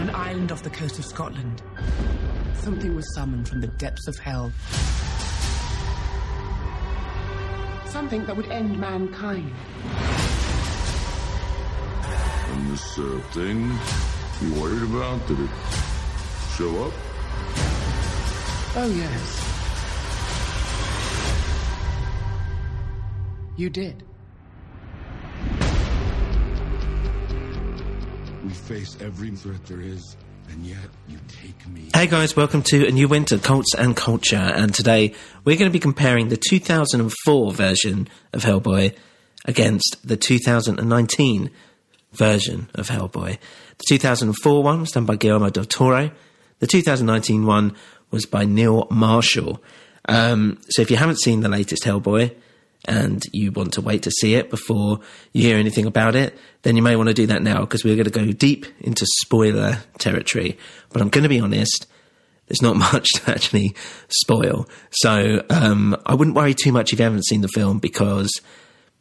On an island off the coast of Scotland, something was summoned from the depths of hell. Something that would end mankind. And this uh, thing you worried about, did it show up? Oh, yes. You did. We face every threat there is, and yet you take me. Hey guys, welcome to a new winter, Cults and Culture, and today we're going to be comparing the 2004 version of Hellboy against the 2019 version of Hellboy. The 2004 one was done by Guillermo del Toro. The 2019 one was by Neil Marshall. Um, so if you haven't seen the latest Hellboy and you want to wait to see it before you hear anything about it, then you may want to do that now because we're going to go deep into spoiler territory. But I'm going to be honest, there's not much to actually spoil. So um, I wouldn't worry too much if you haven't seen the film because,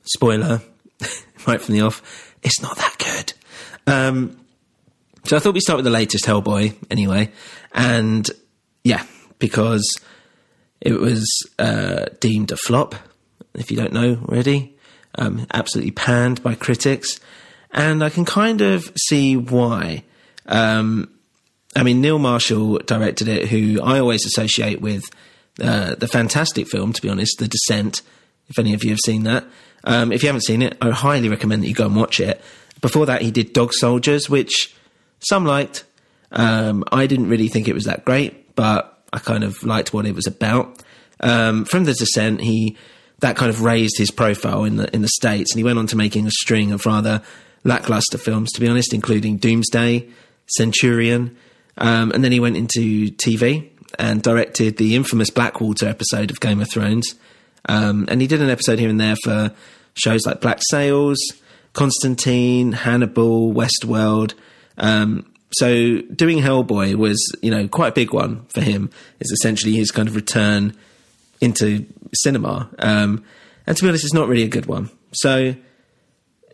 spoiler, right from the off, it's not that good. Um, so I thought we'd start with the latest Hellboy anyway. And yeah, because it was uh, deemed a flop, if you don't know already. Um, absolutely panned by critics. And I can kind of see why. Um, I mean, Neil Marshall directed it, who I always associate with uh, the fantastic film, to be honest, The Descent, if any of you have seen that. Um, if you haven't seen it, I highly recommend that you go and watch it. Before that, he did Dog Soldiers, which some liked. Um, I didn't really think it was that great, but I kind of liked what it was about. Um, from The Descent, he that kind of raised his profile in the in the states, and he went on to making a string of rather lackluster films, to be honest, including Doomsday, Centurion, um, and then he went into TV and directed the infamous Blackwater episode of Game of Thrones. Um, and he did an episode here and there for shows like Black Sails, Constantine, Hannibal, Westworld. Um, so doing Hellboy was, you know, quite a big one for him. It's essentially his kind of return into cinema. Um, and to be honest, it's not really a good one. So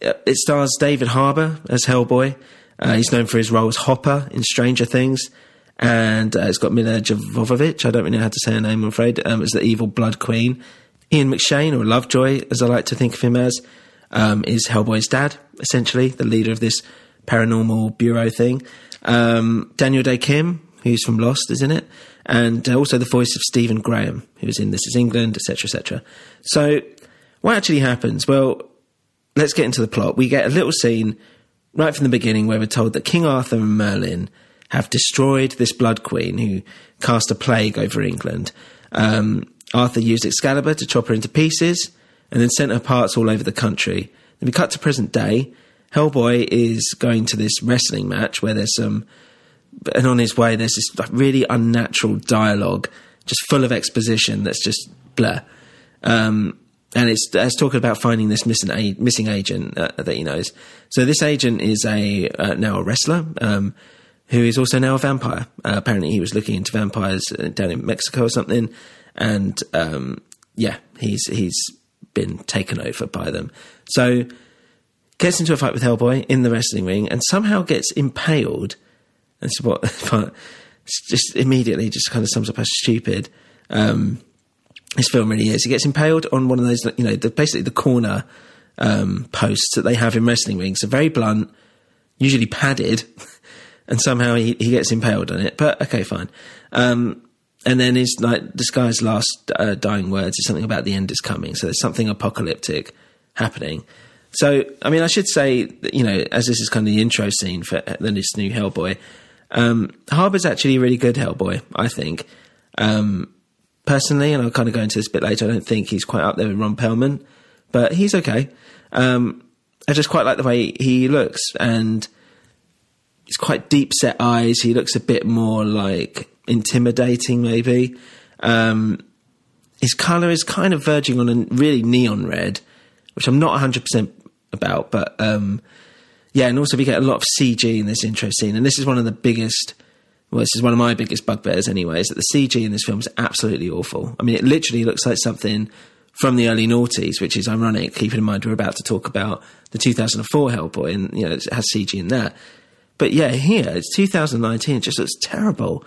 uh, it stars David Harbour as Hellboy. Uh, he's known for his role as Hopper in Stranger Things. And uh, it's got Milla Jovovich, I don't really know how to say her name, I'm afraid, um, as the evil Blood Queen. Ian McShane, or Lovejoy, as I like to think of him as, um, is Hellboy's dad, essentially, the leader of this paranormal bureau thing. Um, Daniel Dae Kim, who's from Lost, is in it, and uh, also the voice of Stephen Graham, who's in This Is England, etc., etc. So, what actually happens? Well, let's get into the plot. We get a little scene right from the beginning where we're told that King Arthur and Merlin have destroyed this Blood Queen who cast a plague over England. Um, Arthur used Excalibur to chop her into pieces and then sent her parts all over the country. Then we cut to present day. Hellboy is going to this wrestling match where there's some, and on his way there's this really unnatural dialogue, just full of exposition that's just blur. Um, and it's, it's talking about finding this missing a, missing agent uh, that he knows. So this agent is a uh, now a wrestler. Um, who is also now a vampire. Uh, apparently, he was looking into vampires uh, down in Mexico or something, and um, yeah, he's he's been taken over by them. So gets into a fight with Hellboy in the wrestling ring, and somehow gets impaled. That's what but just immediately just kind of sums up how stupid um, this film really is. He gets impaled on one of those, you know, the, basically the corner um, posts that they have in wrestling rings. So very blunt, usually padded, and somehow he, he gets impaled on it. But okay, fine. Um, and then his like this guy's last uh, dying words is something about the end is coming. So there's something apocalyptic happening. So I mean, I should say that, you know, as this is kind of the intro scene for this new Hellboy, um, Harbour's actually a really good Hellboy, I think. Um, personally, and I'll kind of go into this a bit later. I don't think he's quite up there with Ron Perlman, but he's okay. Um, I just quite like the way he looks, and he's quite deep set eyes. He looks a bit more like intimidating, maybe. Um, his color is kind of verging on a really neon red, which I'm not 100% about, but um, yeah, and also we get a lot of CG in this intro scene, and this is one of the biggest well, this is one of my biggest bugbears anyway, is that the CG in this film is absolutely awful. I mean, it literally looks like something from the early noughties, which is ironic, keeping in mind we're about to talk about the 2004 Hellboy, and, you know, it has CG in that. But yeah, here, it's 2019, it just looks terrible.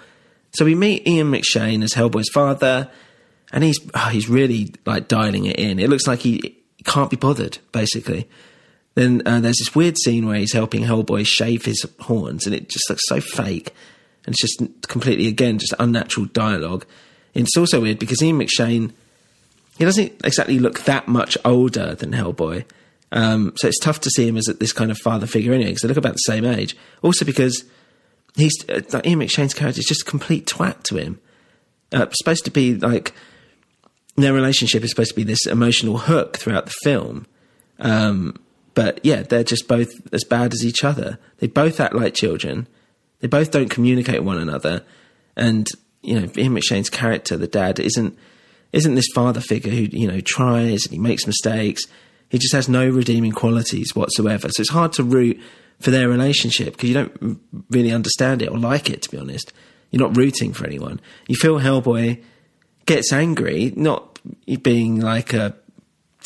So we meet Ian McShane as Hellboy's father, and he's, oh, he's really, like, dialing it in. It looks like he can't be bothered, basically. Then uh, there's this weird scene where he's helping Hellboy shave his horns, and it just looks so fake and it's just completely again just unnatural dialogue. And It's also weird because Ian McShane he doesn't exactly look that much older than Hellboy. Um, so it's tough to see him as this kind of father figure anyway, because they look about the same age. Also because he's uh, like Ian McShane's character is just a complete twat to him. Uh, supposed to be like their relationship is supposed to be this emotional hook throughout the film. Um, but yeah, they're just both as bad as each other. They both act like children. They both don't communicate one another, and you know, Ian McShane's character, the dad, isn't isn't this father figure who you know tries and he makes mistakes. He just has no redeeming qualities whatsoever. So it's hard to root for their relationship because you don't really understand it or like it. To be honest, you're not rooting for anyone. You feel Hellboy gets angry, not being like a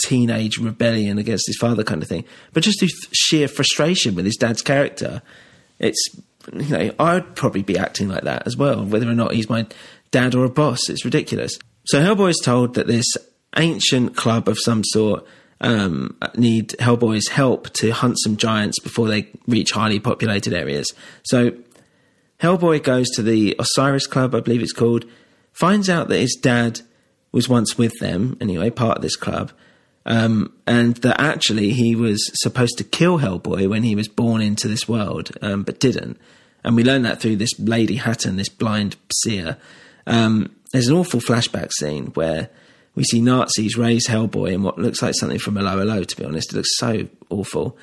teenage rebellion against his father kind of thing, but just through sheer frustration with his dad's character. It's you know, I'd probably be acting like that as well, whether or not he's my dad or a boss. It's ridiculous. So Hellboy is told that this ancient club of some sort um, need Hellboy's help to hunt some giants before they reach highly populated areas. So Hellboy goes to the Osiris Club, I believe it's called, finds out that his dad was once with them, anyway, part of this club, um, and that actually he was supposed to kill Hellboy when he was born into this world, um, but didn't. And we learn that through this Lady Hatton, this blind seer. Um, there's an awful flashback scene where we see Nazis raise Hellboy in what looks like something from a lower low, to be honest. It looks so awful.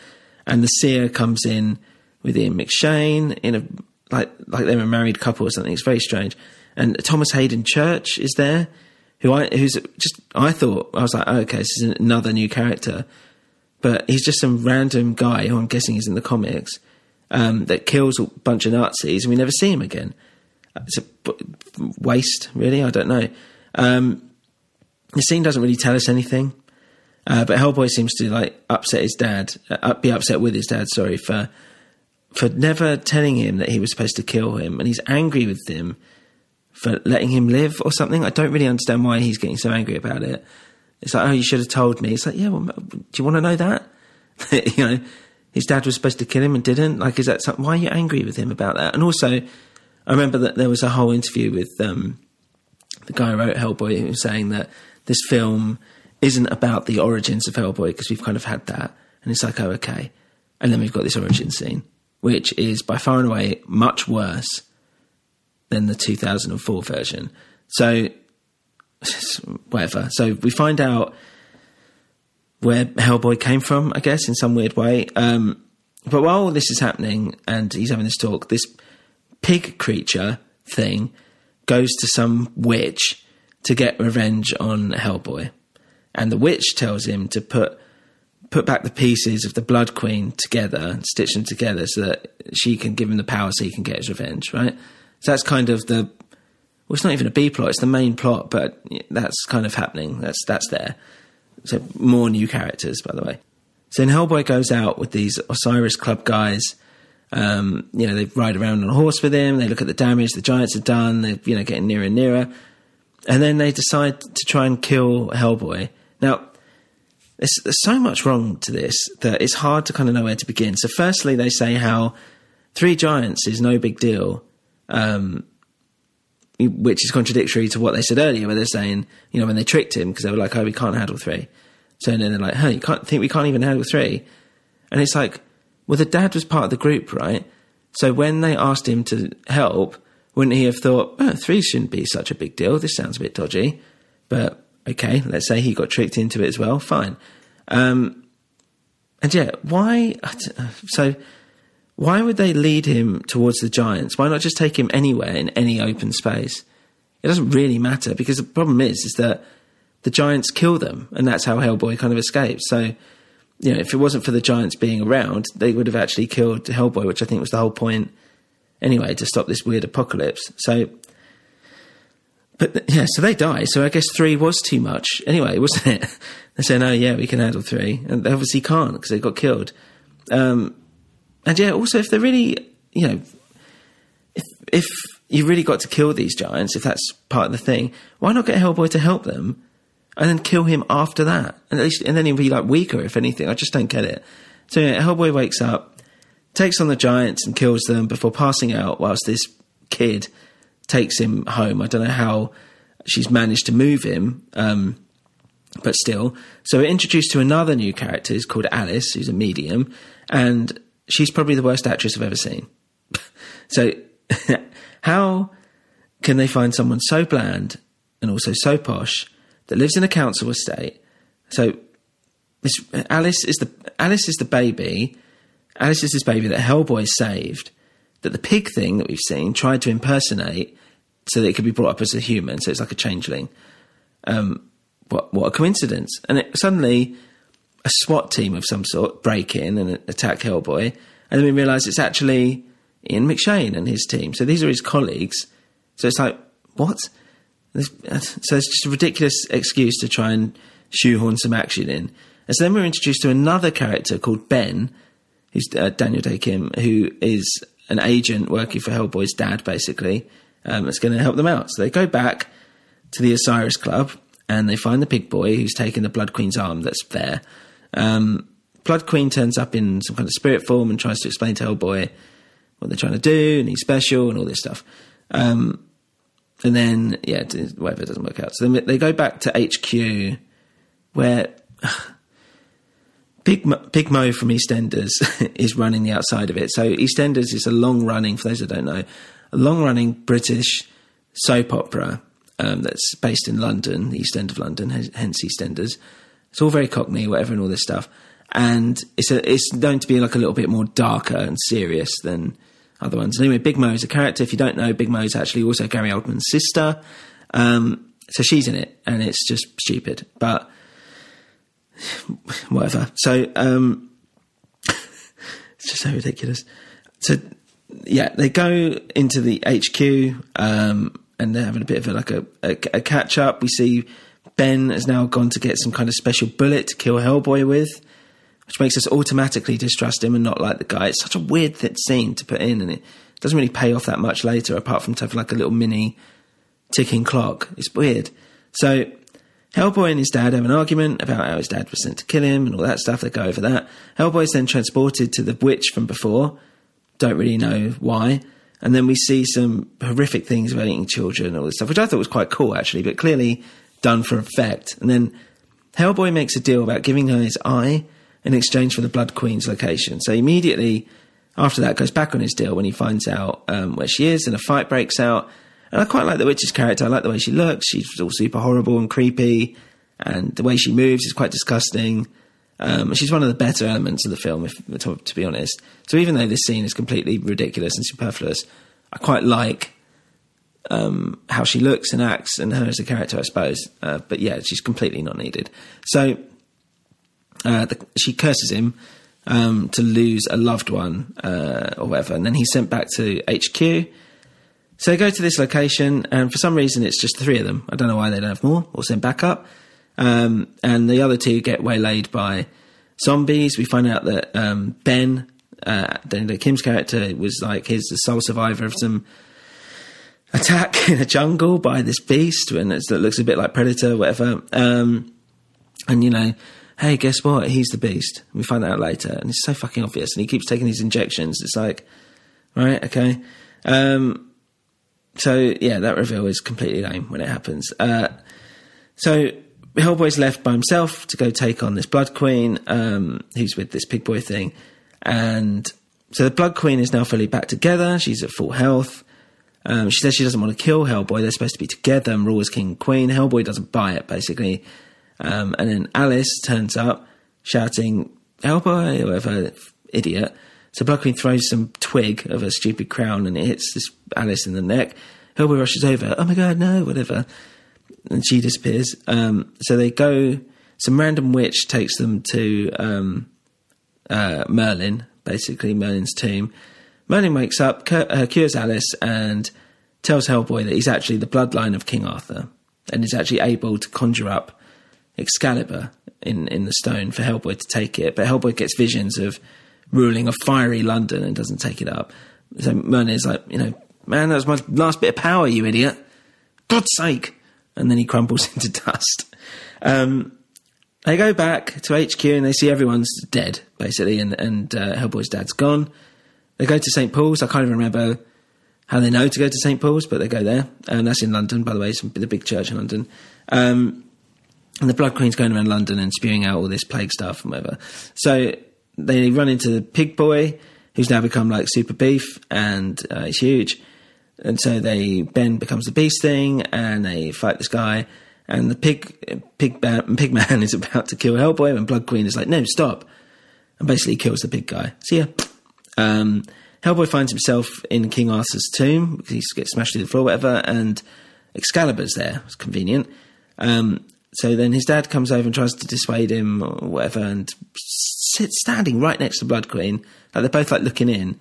And the seer comes in with Ian McShane in a like like they're a married couple or something. It's very strange. And Thomas Haden Church is there who I who's just I thought I was like, oh, okay, this is another new character, but he's just some random guy who I'm guessing is in the comics um, that kills a bunch of Nazis, and we never see him again. It's a waste, really. I don't know. Um, the scene doesn't really tell us anything, uh, but Hellboy seems to like upset his dad, uh, be upset with his dad. Sorry for for never telling him that he was supposed to kill him, and he's angry with him for letting him live or something. I don't really understand why he's getting so angry about it. It's like, oh, you should have told me. It's like, yeah, well, do you want to know that? you know, his dad was supposed to kill him and didn't. Like, is that something? Why are you angry with him about that? And also, I remember that there was a whole interview with um, the guy who wrote Hellboy who was saying that this film isn't about the origins of Hellboy because we've kind of had that. And it's like, oh, okay. And then we've got this origin scene, which is by far and away much worse than the 2004 version. So, whatever. So we find out where Hellboy came from, I guess, in some weird way. Um, but while all this is happening and he's having this talk, this pig creature thing goes to some witch to get revenge on Hellboy. And the witch tells him to put put back the pieces of the Blood Queen together and stitch them together so that she can give him the power so he can get his revenge, right? So that's kind of the well, it's not even a B plot; it's the main plot, but that's kind of happening. That's that's there. So more new characters, by the way. So then Hellboy goes out with these Osiris Club guys. Um, you know, they ride around on a horse with him. They look at the damage the giants have done. They're you know getting nearer and nearer, and then they decide to try and kill Hellboy. Now, there's, there's so much wrong to this that it's hard to kind of know where to begin. So, firstly, they say how three giants is no big deal. Um, which is contradictory to what they said earlier, where they're saying, you know, when they tricked him because they were like, "Oh, we can't handle three. So then they're like, "Hey, you can't think we can't even handle three. And it's like, well, the dad was part of the group, right? So when they asked him to help, wouldn't he have thought, oh, three shouldn't be such a big deal? This sounds a bit dodgy, but okay, let's say he got tricked into it as well. Fine. Um, and yeah, why? So why would they lead him towards the Giants? Why not just take him anywhere in any open space? It doesn't really matter because the problem is, is that the Giants kill them, and that's how Hellboy kind of escapes. So, you know, if it wasn't for the Giants being around, they would have actually killed Hellboy, which I think was the whole point anyway, to stop this weird apocalypse. So, but yeah, so they die. So I guess three was too much anyway, wasn't it? they say, no, yeah, we can handle three. And they obviously can't because they got killed. Um, and yeah, also if they're really, you know, if if you really got to kill these giants, if that's part of the thing, why not get Hellboy to help them, and then kill him after that, and at least, and then he'll be like weaker if anything. I just don't get it. So yeah, Hellboy wakes up, takes on the giants and kills them before passing out, whilst this kid takes him home. I don't know how she's managed to move him. Um, but still, so we're introduced to another new character who's called Alice, who's a medium, and she's probably the worst actress I've ever seen. so, how can they find someone so bland and also so posh that lives in a council estate? So, this Alice is the Alice is the baby. Alice is this baby that Hellboy saved. That the pig thing that we've seen tried to impersonate so that it could be brought up as a human. So it's like a changeling. Um, what what a coincidence! And it, suddenly a SWAT team of some sort break in and attack Hellboy, and then we realise it's actually Ian McShane and his team. So these are his colleagues. So it's like, what? So it's just a ridiculous excuse to try and shoehorn some action in. And so then we're introduced to another character called Ben, who's uh, Daniel Dae Kim, who is an agent working for Hellboy's dad, basically, um, that's going to help them out. So they go back to the Osiris Club and they find the pig boy who's taken the Blood Queen's arm that's there. Um, Blood Queen turns up in some kind of spirit form and tries to explain to Hellboy what they're trying to do, and he's special, and all this stuff. Um, and then, yeah, whatever doesn't work out. So then they go back to HQ, where Big Mo, Big Mo from EastEnders is running the outside of it. So EastEnders is a long running, for those that don't know, a long running British soap opera um, that's based in London, the East End of London, hence EastEnders. It's all very Cockney, whatever, and all this stuff. And it's a, it's known to be like a little bit more darker and serious than other ones. Anyway, Big Mo is a character. If you don't know, Big Mo is actually also Gary Oldman's sister. Um, so she's in it, and it's just stupid, but whatever. So um, it's just so ridiculous. So yeah, they go into the HQ. Um, and they're having a bit of a, like a, a, a catch up. We see Ben has now gone to get some kind of special bullet to kill Hellboy with, which makes us automatically distrust him and not like the guy. It's such a weird scene to put in, and it doesn't really pay off that much later, apart from to have like a little mini ticking clock. It's weird. So Hellboy and his dad have an argument about how his dad was sent to kill him and all that stuff. They go over that. Hellboy's then transported to the witch from before. Don't really know why. And then we see some horrific things about eating children and all this stuff, which I thought was quite cool actually, but clearly done for effect. And then Hellboy makes a deal about giving her his eye in exchange for the Blood Queen's location. So immediately after that, goes back on his deal when he finds out um, where she is, and a fight breaks out. And I quite like the witch's character. I like the way she looks. She's all super horrible and creepy, and the way she moves is quite disgusting. Um, she's one of the better elements of the film, if, to, to, be honest. So even though this scene is completely ridiculous and superfluous, I quite like um, how she looks and acts and her as a character, I suppose. Uh, but yeah, she's completely not needed. So uh, the, she curses him um, to lose a loved one uh, or whatever, and then he's sent back to HQ. So they go to this location, and for some reason, it's just three of them. I don't know why they don't have more or send backup. Um, and the other two get waylaid by zombies. We find out that um, Ben, uh, Kim's character, was like his the sole survivor of some attack in a jungle by this beast, and it looks a bit like Predator, whatever. Um, and you know, hey, guess what? He's the beast. We find that out later, and it's so fucking obvious. And he keeps taking these injections. It's like, right, okay. Um, so yeah, that reveal is completely lame when it happens. Uh, so Hellboy's left by himself to go take on this Blood Queen, um, who's with this Pig Boy thing, and so the Blood Queen is now fully back together. She's at full health. Um, she says she doesn't want to kill Hellboy. They're supposed to be together and rule as king and queen. Hellboy doesn't buy it, basically. Um, and then Alice turns up shouting, Hellboy, whatever, idiot. So Queen throws some twig of a stupid crown and it hits this Alice in the neck. Hellboy rushes over. Oh my god, no, whatever. And she disappears. Um, so they go, some random witch takes them to um, uh, Merlin, basically, Merlin's tomb. Merlin wakes up, uh, cures Alice, and tells Hellboy that he's actually the bloodline of King Arthur and is actually able to conjure up Excalibur in, in the stone for Hellboy to take it. But Hellboy gets visions of ruling a fiery London and doesn't take it up. So Merlin is like, you know, man, that was my last bit of power, you idiot. God's sake. And then he crumbles into dust. Um, they go back to HQ and they see everyone's dead, basically, and, and uh, Hellboy's dad's gone. They go to St. Paul's. I can't even remember how they know to go to St. Paul's, but they go there. And that's in London, by the way, it's the big church in London. Um, and the Blood Queen's going around London and spewing out all this plague stuff and whatever. So they run into the Pig Boy, who's now become like super beef and uh, he's huge. And so they Ben becomes the beast thing, and they fight this guy. And the pig pig pig man is about to kill Hellboy, and Blood Queen is like, "No, stop!" and basically kills the big guy. See ya. Um, Hellboy finds himself in King Arthur's tomb because he gets smashed through the floor, whatever, and Excalibur's there. It's convenient. Um, so then his dad comes over and tries to dissuade him or whatever, and sits standing right next to the Blood Queen. Like they're both like looking in.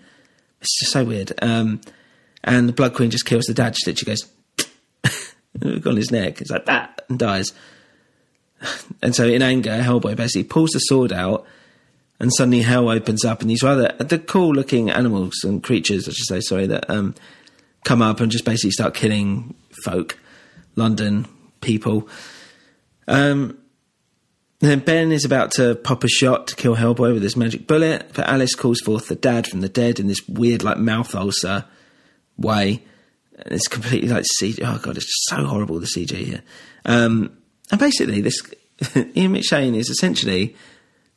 It's just so weird. Um, and the Blood Queen just kills the dad. She literally goes on his neck. It's like that and dies. And so in anger, Hellboy basically pulls the sword out and suddenly hell opens up and these rather the cool looking animals and creatures, I should say, sorry, that um, come up and just basically start killing folk, London people. Um, then Ben is about to pop a shot to kill Hellboy with his magic bullet, but Alice calls forth the dad from the dead in this weird, like mouth ulcer way. And it's completely like CG. Oh god, it's just so horrible the CG here. Um, and basically, this Ian McShane is essentially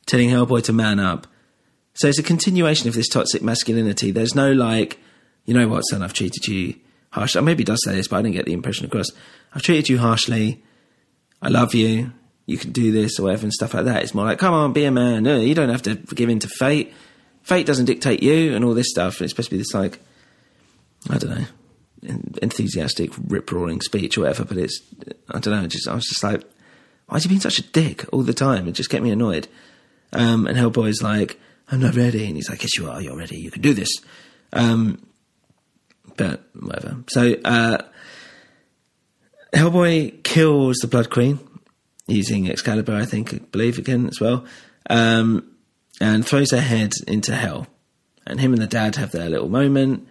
telling Hellboy to man up. So it's a continuation of this toxic masculinity. There's no like, you know what, son, I've treated you harshly. Or maybe he does say this, but I didn't get the impression across. I've treated you harshly. I love you. You can do this or whatever and stuff like that. It's more like, come on, be a man. No, you don't have to give in to fate. Fate doesn't dictate you and all this stuff. And it's supposed to be this like, I don't know, enthusiastic, rip roaring speech or whatever. But it's, I don't know. Just I was just like, why is he being such a dick all the time? It just get me annoyed. Um, and Hellboy's like, I'm not ready. And he's like, yes, you are. You're ready. You can do this. Um, but whatever. So, uh, Hellboy kills the Blood Queen using Excalibur, I think, I believe again as well, um, and throws her head into hell. And him and the dad have their little moment.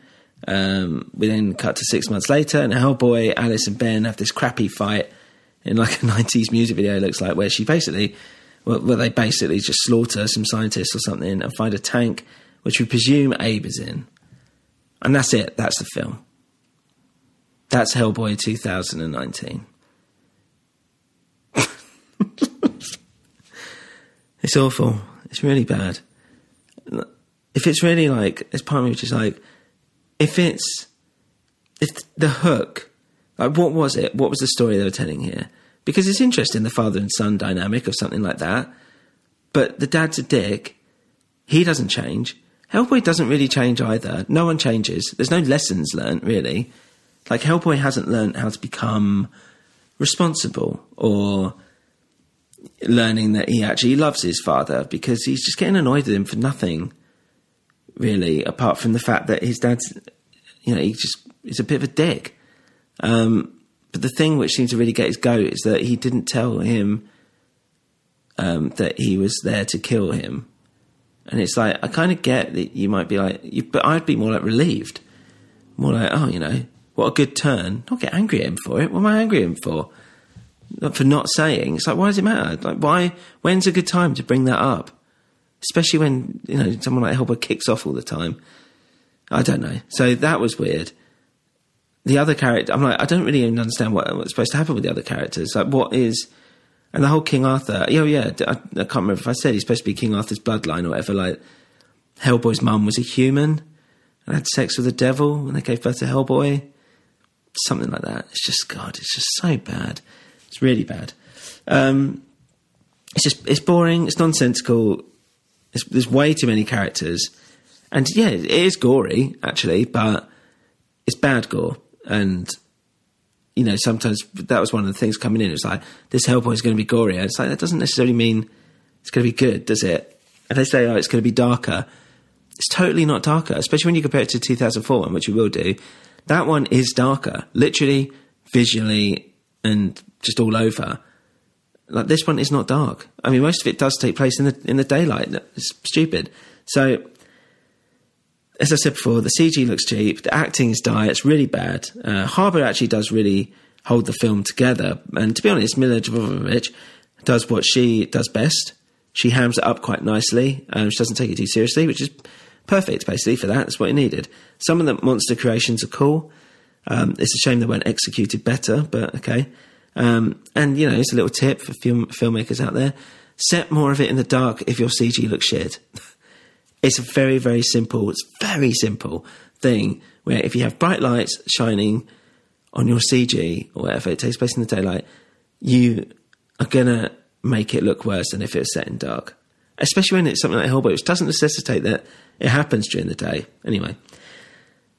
Um, we then cut to six months later, and Hellboy, Alice, and Ben have this crappy fight in like a 90s music video, it looks like, where she basically where they basically just slaughter some scientists or something and find a tank, which we presume Abe is in. And that's it. That's the film. That's Hellboy 2019. it's awful. It's really bad. If it's really like, it's part of me which is like, if it's, if the hook, like what was it? What was the story they were telling here? Because it's interesting the father and son dynamic of something like that. But the dad's a dick. He doesn't change. Hellboy doesn't really change either. No one changes. There's no lessons learned really. Like Hellboy hasn't learned how to become responsible or learning that he actually loves his father because he's just getting annoyed with him for nothing, really, apart from the fact that his dad's, you know, he just is a bit of a dick. Um, but the thing which seemed to really get his goat is that he didn't tell him um, that he was there to kill him. And it's like, I kind of get that you might be like, you, but I'd be more like relieved. More like, oh, you know, what a good turn. Don't get angry at him for it. What am I angry at him for? For not saying. It's like, why does it matter? Like, why? When's a good time to bring that up? Especially when, you know, someone like Hellboy kicks off all the time. I don't know. So that was weird. The other character, I'm like, I don't really even understand what, what's supposed to happen with the other characters. Like, what is and the whole King Arthur, oh yeah, I, I, can't remember if I said he's supposed to be King Arthur's bloodline or whatever. Like Hellboy's mum was a human and had sex with the devil when they gave birth to Hellboy, something like that. It's just God, it's just so bad. It's really bad. Um, it's just it's boring. It's nonsensical. It's, there's way too many characters, and yeah, it is gory actually, but it's bad gore and you know, sometimes that was one of the things coming in. It's like, this Hellboy is going to be gory. It's like, that doesn't necessarily mean it's going to be good, does it? And they say, oh, it's going to be darker. It's totally not darker, especially when you compare it to 2004 which we will do. That one is darker, literally, visually, and just all over. Like this one is not dark. I mean, most of it does take place in the in the daylight. It's stupid. So, as I said before, the CG looks cheap. The acting is dire. It's really bad. Uh, Harbour actually does really hold the film together. And to be honest, Milla Jovovich does what she does best. She hams it up quite nicely. Um, she doesn't take it too seriously, which is perfect, basically, for that. That's what it needed. Some of the monster creations are cool. Um, it's a shame they weren't executed better, but okay. Um, and, you know, it's a little tip for film, filmmakers out there. Set more of it in the dark if your CG looks shit. It's a very, very simple, it's very simple thing where if you have bright lights shining on your CG or whatever, it takes place in the daylight, you are going to make it look worse than if it was set in dark. Especially when it's something like Hellboy, which doesn't necessitate that it happens during the day. Anyway,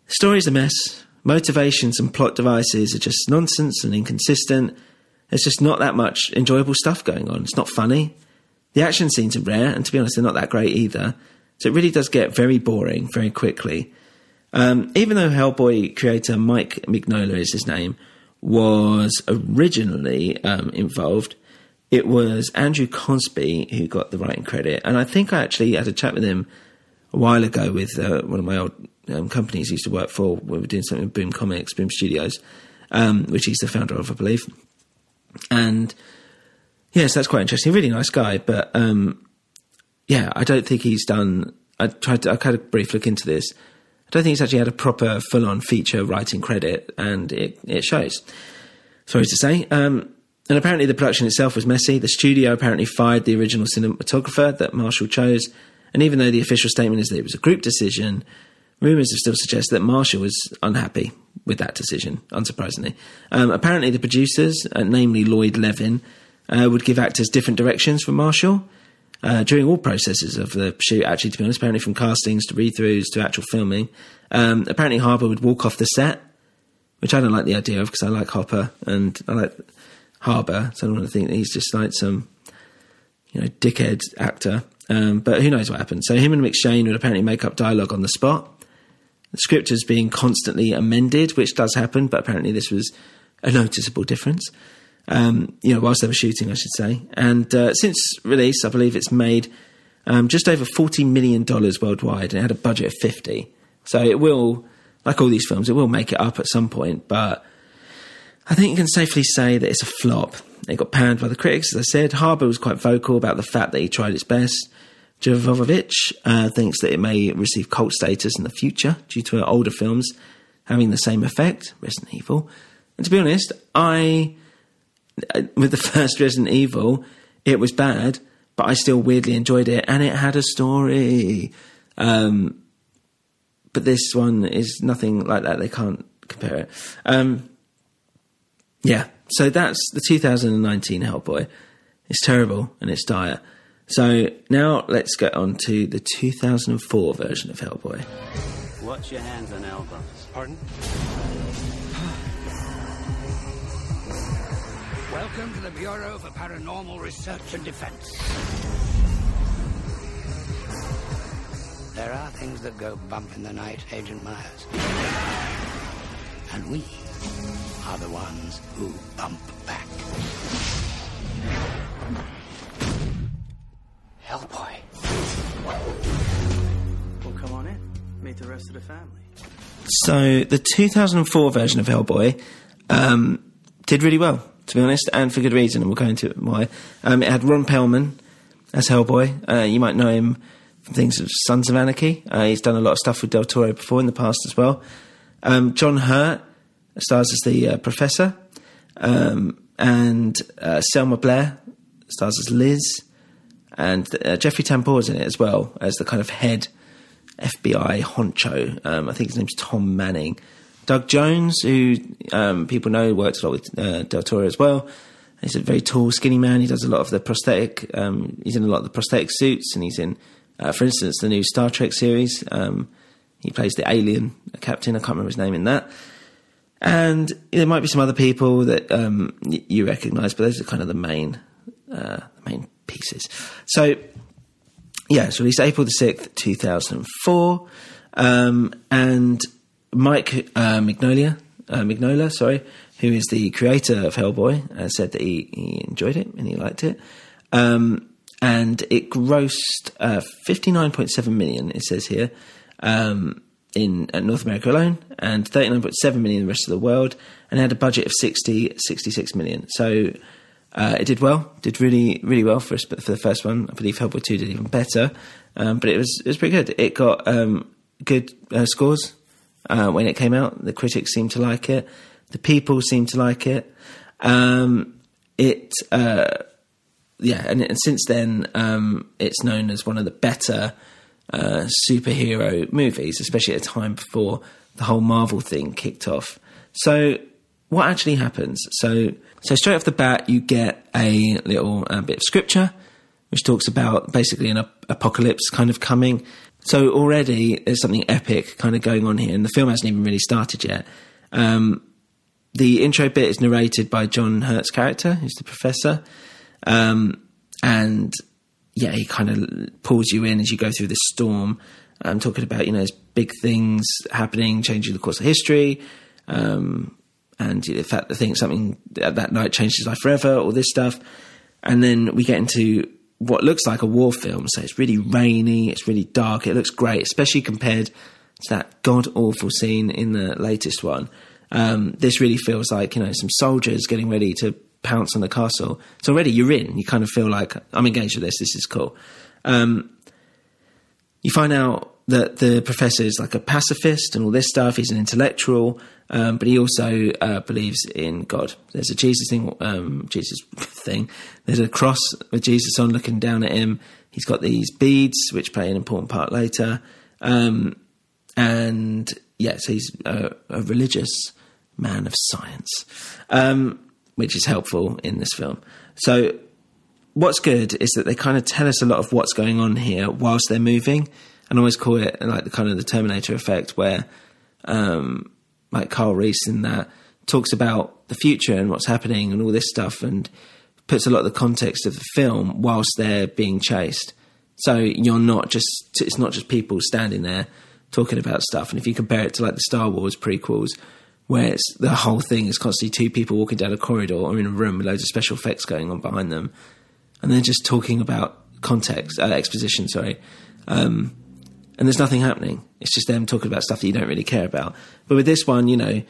the story's a mess. Motivations and plot devices are just nonsense and inconsistent. There's just not that much enjoyable stuff going on. It's not funny. The action scenes are rare, and to be honest, they're not that great either. So it really does get very boring very quickly. Um, even though Hellboy creator Mike Mignola is his name, was originally um, involved, it was Andrew Cosby who got the writing credit. And I think I actually had a chat with him a while ago with uh, one of my old um, companies he used to work for. We were doing something with Boom Comics, Boom Studios, um, which he's the founder of, I believe. And yes, that's quite interesting. Really nice guy, but um, yeah, I don't think he's done. I tried. To, I had a brief look into this. I don't think he's actually had a proper full-on feature writing credit, and it it shows. Sorry to say. Um, and apparently, the production itself was messy. The studio apparently fired the original cinematographer that Marshall chose, and even though the official statement is that it was a group decision, rumours have still suggested that Marshall was unhappy with that decision. Unsurprisingly, um, apparently the producers, uh, namely Lloyd Levin, uh, would give actors different directions from Marshall uh, during all processes of the shoot, actually, to be honest, apparently from castings to read throughs to actual filming. Um, apparently, Harbour would walk off the set, which I don't like the idea of because I like Hopper and I like Harbour, so I don't want to think that he's just like some, you know, dickhead actor. Um, but who knows what happened. So him and McShane would apparently make up dialogue on the spot. The script is being constantly amended, which does happen, but apparently this was a noticeable difference um, you know, whilst they were shooting, I should say. And uh, since release, I believe it's made um, just over $40 million worldwide and it had a budget of 50. So it will, like all these films, it will make it up at some point, but I think you can safely say that it's a flop. It got panned by the critics, as I said. Harbour was quite vocal about the fact that he tried its best. Jovovich uh, thinks that it may receive cult status in the future due to older films having the same effect, Resident Evil. And to be honest, I with the first Resident Evil, it was bad, but I still weirdly enjoyed it, and it had a story. Um, but this one is nothing like that. They can't compare it. Um, yeah, so that's the 2019 Hellboy. It's terrible and it's dire. So now let's get on to the 2004 version of Hellboy. Watch your hands and elbows. Pardon? Welcome to the Bureau for Paranormal Research and Defense. There are things that go bump in the night, Agent Myers. And we are the ones who bump back. Hellboy. Well, come on in. Meet the rest of the family. So the 2004 version of Hellboy um, did really well, to be honest, and for good reason, and we'll go into why. Um, it had Ron Perlman as Hellboy. Uh, you might know him from things of Sons of Anarchy. Uh, he's done a lot of stuff with Del Toro before in the past as well. Um, John Hurt stars as the uh, Professor, um, and uh, Selma Blair stars as Liz, and uh, Jeffrey Tambor is in it as well as the kind of head FBI honcho. Um, I think his name's Tom Manning. Doug Jones, who um, people know worked a lot with uh, Del Toro as well. He's a very tall, skinny man. He does a lot of the prosthetic. Um, he's in a lot of the prosthetic suits, and he's in, uh, for instance, the new Star Trek series. Um, he plays the alien captain. I can't remember his name in that. And there might be some other people that um, you recognise, but those are kind of the main, uh, main pieces. So yeah, it's released April the 6th, 2004. Um, and Mike uh, Mignola, uh, Mignola, sorry, who is the creator of Hellboy, uh, said that he, he enjoyed it and he liked it. Um, and it grossed uh, 59.7 million, it says here, um, in North America alone, and 39.7 million in the rest of the world, and had a budget of 60, 66 million. So uh, it did well, did really, really well for for the first one. I believe Hellboy Two did even better, um, but it was it was pretty good. It got um, good uh, scores uh, when it came out. The critics seemed to like it. The people seemed to like it. Um, it uh, yeah, and, and since then um, it's known as one of the better uh, superhero movies, especially at a time before the whole Marvel thing kicked off. So what actually happens? So, so straight off the bat, you get a little uh, bit of scripture, which talks about basically an ap- apocalypse kind of coming. So already there's something epic kind of going on here, and the film hasn't even really started yet. Um, the intro bit is narrated by John Hurt's character, who's the professor, um, and yeah, he kind of pulls you in as you go through this storm. I'm talking about you know there's big things happening, changing the course of history. Um, and the fact that something that night changed his life forever, all this stuff, and then we get into what looks like a war film. So it's really rainy, it's really dark, it looks great, especially compared to that god awful scene in the latest one. Um, this really feels like you know some soldiers getting ready to pounce on the castle. So already you're in. You kind of feel like I'm engaged with this. This is cool. Um, you find out that the professor is like a pacifist and all this stuff. He's an intellectual, um, but he also uh, believes in God. There's a Jesus thing, um, Jesus thing. There's a cross with Jesus on, looking down at him. He's got these beads, which play an important part later. Um, and yes, he's a, a, religious man of science, um, which is helpful in this film. So. What's good is that they kind of tell us a lot of what's going on here whilst they're moving and I always call it like the kind of the Terminator effect, where um, like Carl Reese that talks about the future and what's happening and all this stuff, and puts a lot of the context of the film whilst they're being chased. So you're not just it's not just people standing there talking about stuff. And if you compare it to like the Star Wars prequels, where it's the whole thing is constantly two people walking down a corridor or in a room with loads of special effects going on behind them, and they're just talking about context, uh, exposition. Sorry. Um, and there's nothing happening. It's just them talking about stuff that you don't really care about. But with this one, you know,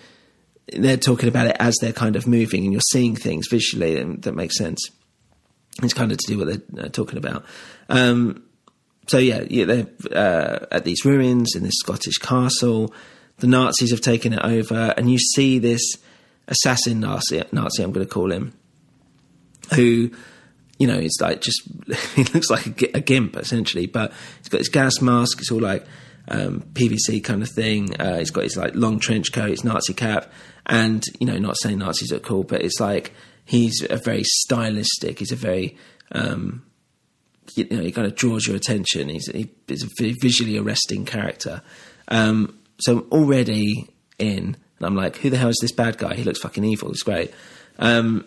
they're talking about it as they're kind of moving, and you're seeing things visually that, that makes sense. It's kind of to do what they're uh, talking about. Um, so yeah, yeah they're uh, at these ruins in this Scottish castle. The Nazis have taken it over, and you see this assassin Nazi. Nazi, I'm going to call him, who you know, it's like just he looks like a, a, gimp essentially, but he's got his gas mask. It's all like um, PVC kind of thing. Uh, he's got his like long trench coat, his Nazi cap, and you know, not saying Nazis are cool, but it's like he's a very stylistic. He's a very um, you know, he kind of draws your attention. He's, he, he's a visually arresting character. Um, so I'm already in, and I'm like, who the hell is this bad guy? He looks fucking evil. It's great. Um,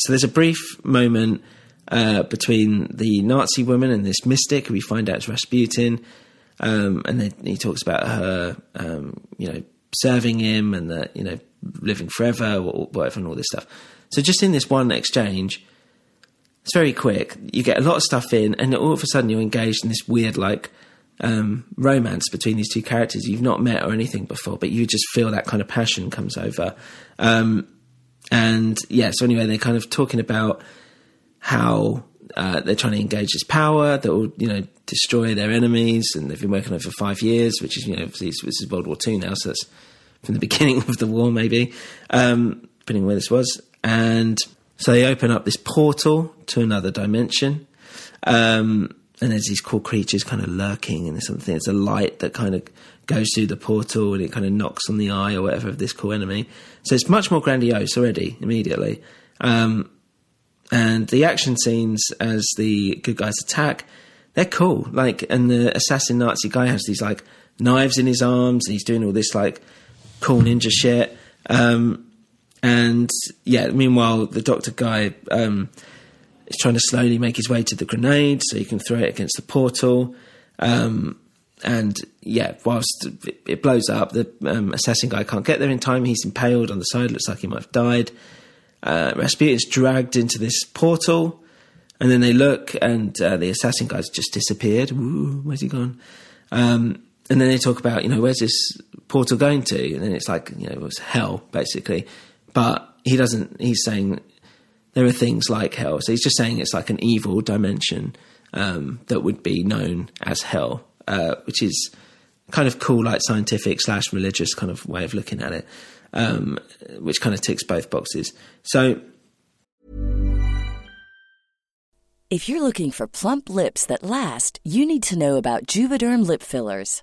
so there's a brief moment uh, between the Nazi woman and this mystic who we find out is Rasputin. Um, and then he talks about her, um, you know, serving him and that, you know, living forever or whatever and all this stuff. So just in this one exchange, it's very quick. You get a lot of stuff in, and all of a sudden you're engaged in this weird, like, um, romance between these two characters you've not met or anything before, but you just feel that kind of passion comes over. Um, and yeah, so anyway, they're kind of talking about how uh, they're trying to engage this power that will, you know, destroy their enemies, and they've been working on it for five years, which is, you know, this is World War II now, so that's from the beginning of the war, maybe, um, depending where this was. And so they open up this portal to another dimension. Um, and there's these cool creatures kind of lurking, and there's something, it's a light that kind of goes through the portal and it kind of knocks on the eye or whatever of this cool enemy. So it's much more grandiose already, immediately. Um, and the action scenes as the good guys attack, they're cool. Like, and the assassin Nazi guy has these like knives in his arms, and he's doing all this like cool ninja shit. Um, and yeah, meanwhile, the doctor guy um, is trying to slowly make his way to the grenade so he can throw it against the portal. Um, and yeah, whilst it blows up, the um, assassin guy can't get there in time. He's impaled on the side, looks like he might have died. Uh, Rasputin's dragged into this portal, and then they look, and uh, the assassin guy's just disappeared. Ooh, where's he gone? Um, and then they talk about, you know, where's this portal going to? And then it's like, you know, it's hell, basically. But he doesn't, he's saying there are things like hell. So he's just saying it's like an evil dimension um, that would be known as hell, uh, which is kind of cool, like scientific slash religious kind of way of looking at it, um, which kind of ticks both boxes. So. If you're looking for plump lips that last, you need to know about Juvederm lip fillers.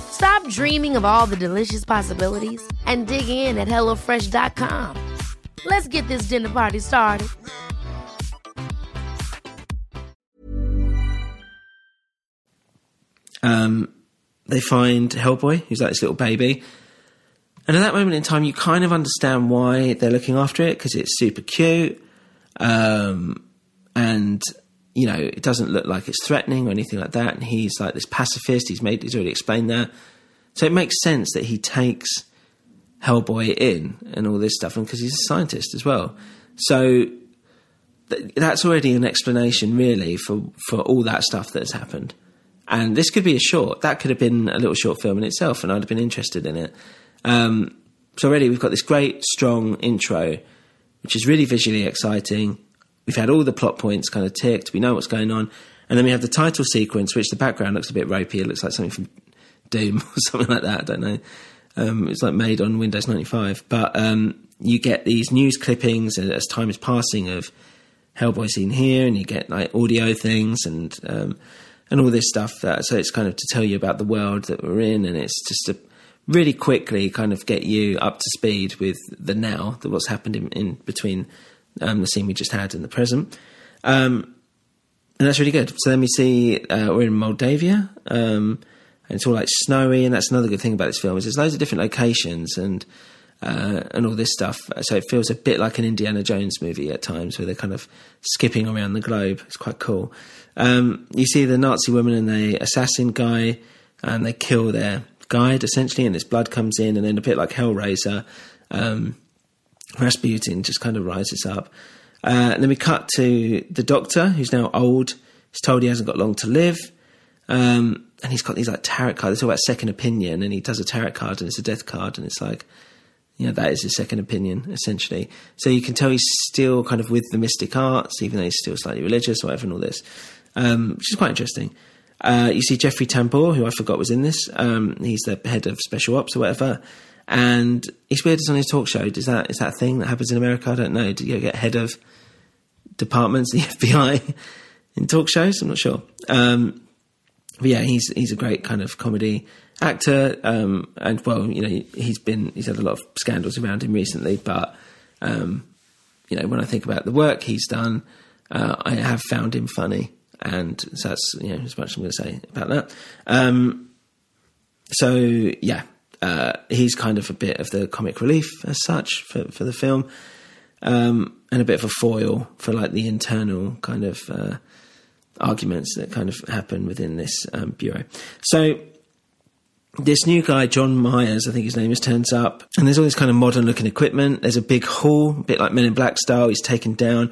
Stop dreaming of all the delicious possibilities and dig in at HelloFresh.com. Let's get this dinner party started. Um, they find Hellboy, who's like this little baby. And at that moment in time, you kind of understand why they're looking after it because it's super cute. Um, and you know, it doesn't look like it's threatening or anything like that. And he's like this pacifist. He's made, he's already explained that. So it makes sense that he takes Hellboy in and all this stuff, and because he's a scientist as well. So th- that's already an explanation, really, for for all that stuff that has happened. And this could be a short. That could have been a little short film in itself, and I'd have been interested in it. Um, so already we've got this great, strong intro, which is really visually exciting We've had all the plot points kind of ticked. We know what's going on. And then we have the title sequence, which the background looks a bit ropey. It looks like something from Doom or something like that. I don't know. Um, it's like made on Windows 95, but um, you get these news clippings as time is passing of Hellboy scene here, and you get like audio things and um, and all this stuff. That, so it's kind of to tell you about the world that we're in, and it's just to really quickly kind of get you up to speed with the now, that what's happened in, in between um, the scene we just had in the present. Um, and that's really good. So then we see uh, we're in Moldavia, um, and it's all like snowy, and that's another good thing about this film is there's loads of different locations and uh, and all this stuff. So it feels a bit like an Indiana Jones movie at times, where they're kind of skipping around the globe. It's quite cool. Um, you see the Nazi woman and the assassin guy, and they kill their guide essentially, and this blood comes in, and then a bit like Hellraiser, um, Rasputin just kind of rises up. Uh, and then we cut to the doctor, who's now old. He's told he hasn't got long to live. Um, and he's got these like tarot cards. They talk about second opinion, and he does a tarot card, and it's a death card, and it's like, you know, that is his second opinion, essentially. So you can tell he's still kind of with the mystic arts, even though he's still slightly religious or whatever, and all this, um, which is quite interesting. Uh, you see Jeffrey Tambor, who I forgot was in this. Um, he's the head of special ops or whatever. And he's weird as on his talk show. Is that is that thing that happens in America? I don't know. Do you get head of departments, the FBI, in talk shows? I'm not sure. Um, but yeah, he's he's a great kind of comedy actor, um, and well, you know, he's been he's had a lot of scandals around him recently. But um, you know, when I think about the work he's done, uh, I have found him funny, and so that's you know as much as I'm going to say about that. Um, so yeah, uh, he's kind of a bit of the comic relief as such for for the film, um, and a bit of a foil for like the internal kind of uh, arguments that kind of happen within this um, bureau. So this new guy, John Myers, I think his name is, turns up, and there's all this kind of modern looking equipment. There's a big hall, a bit like Men in Black style. He's taken down,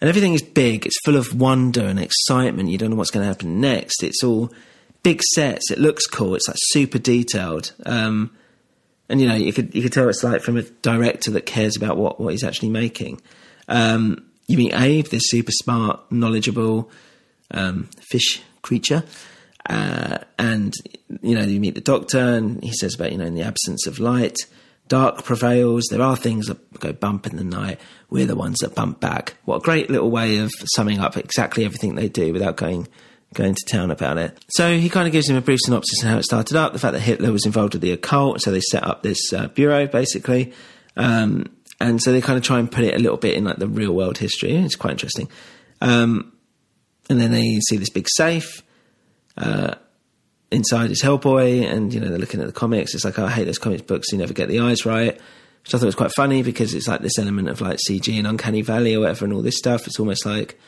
and everything is big. It's full of wonder and excitement. You don't know what's going to happen next. It's all big sets. It looks cool. It's like super detailed. Um, and you know, you could you could tell it's like from a director that cares about what what he's actually making. Um, you meet Abe, this super smart, knowledgeable um, fish creature. Uh, and you know you meet the doctor and he says about you know in the absence of light dark prevails there are things that go bump in the night we're the ones that bump back what a great little way of summing up exactly everything they do without going going to town about it so he kind of gives him a brief synopsis of how it started up the fact that hitler was involved with the occult so they set up this uh, bureau basically um, and so they kind of try and put it a little bit in like the real world history it's quite interesting um, and then they see this big safe uh, inside is Hellboy, and you know they're looking at the comics. It's like oh, I hate those comics books. You never get the eyes right. Which I thought was quite funny because it's like this element of like CG and uncanny valley or whatever, and all this stuff. It's almost like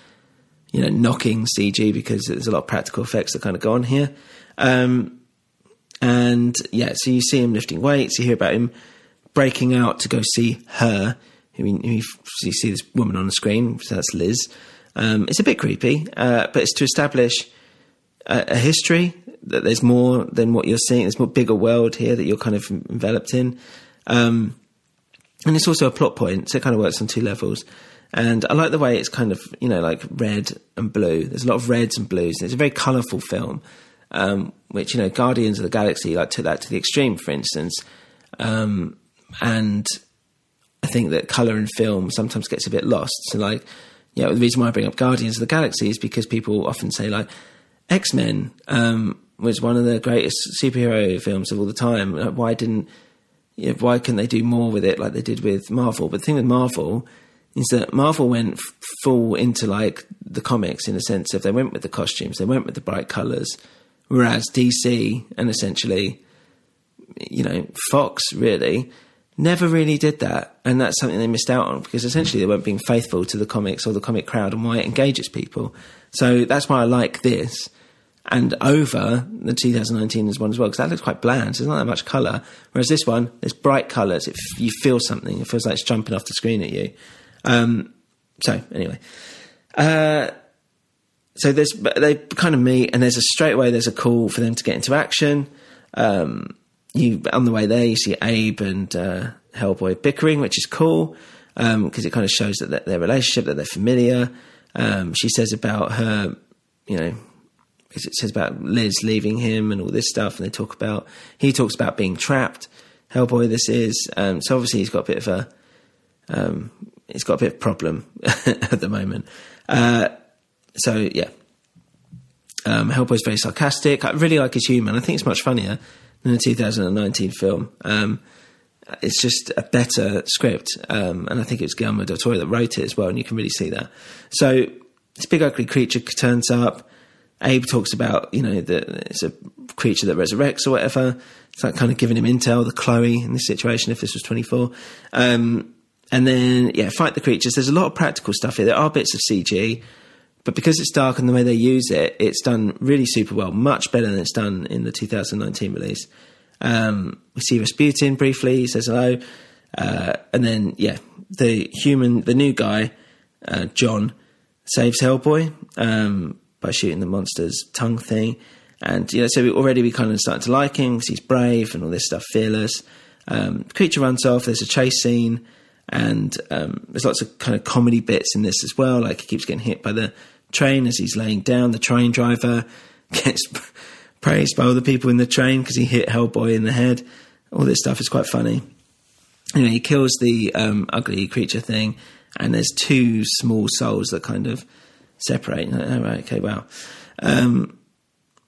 you know knocking CG because there's a lot of practical effects that kind of go on here. Um, and yeah, so you see him lifting weights. You hear about him breaking out to go see her. I mean, you see this woman on the screen. So that's Liz. Um, it's a bit creepy, uh, but it's to establish a, a, history that there's more than what you're seeing. There's more bigger world here that you're kind of enveloped in, um, and it's also a plot point. So it kind of works on two levels. And I like the way it's kind of you know like red and blue. There's a lot of reds and blues. And it's a very colourful film, um, which you know Guardians of the Galaxy like took that to the extreme, for instance. Um, and I think that colour in film sometimes gets a bit lost. So like, you know, the reason why I bring up Guardians of the Galaxy is because people often say like, X Men um, was one of the greatest superhero films of all the time. Why didn't you know, why couldn't they do more with it like they did with Marvel? But the thing with Marvel is that Marvel went f- full into like the comics in the sense of they went with the costumes, they went with the bright colours, whereas DC and essentially, you know, Fox really never really did that, and that's something they missed out on because essentially they weren't being faithful to the comics or the comic crowd and why it engages people. So that's why I like this and over the 2019 is one as well because that looks quite bland. So there's not that much colour. Whereas this one, there's bright colours. It, you feel something. It feels like it's jumping off the screen at you. Um, so anyway, uh, so there's they kind of meet, and there's a straight away there's a call for them to get into action. Um, you on the way there, you see Abe and uh, Hellboy bickering, which is cool because um, it kind of shows that their relationship, that they're familiar. Um, she says about her, you know, it says about Liz leaving him and all this stuff, and they talk about he talks about being trapped. Hellboy, this is um, so obviously he's got a bit of a he's got a bit of problem at the moment. Uh, so yeah, um, Hellboy's very sarcastic. I really like his humour. I think it's much funnier than the 2019 film. Um, it's just a better script, um, and I think it's Guillermo del Toro that wrote it as well, and you can really see that. So this big ugly creature turns up. Abe talks about you know that it's a creature that resurrects or whatever. It's like kind of giving him intel, the Chloe in this situation. If this was 24, um, and then yeah, fight the creatures. There's a lot of practical stuff here. There are bits of CG. But because it's dark and the way they use it, it's done really super well, much better than it's done in the 2019 release. Um, we see Rasputin briefly, he says hello. Uh, and then, yeah, the human, the new guy, uh, John, saves Hellboy um, by shooting the monster's tongue thing. And, you know, so we, already we kind of started to like him because he's brave and all this stuff, fearless. Um, creature runs off, there's a chase scene. And um, there's lots of kind of comedy bits in this as well. Like he keeps getting hit by the train as he's laying down. The train driver gets praised by all the people in the train because he hit Hellboy in the head. All this stuff is quite funny. Anyway, he kills the um, ugly creature thing, and there's two small souls that kind of separate. Oh, right, okay, wow. Um,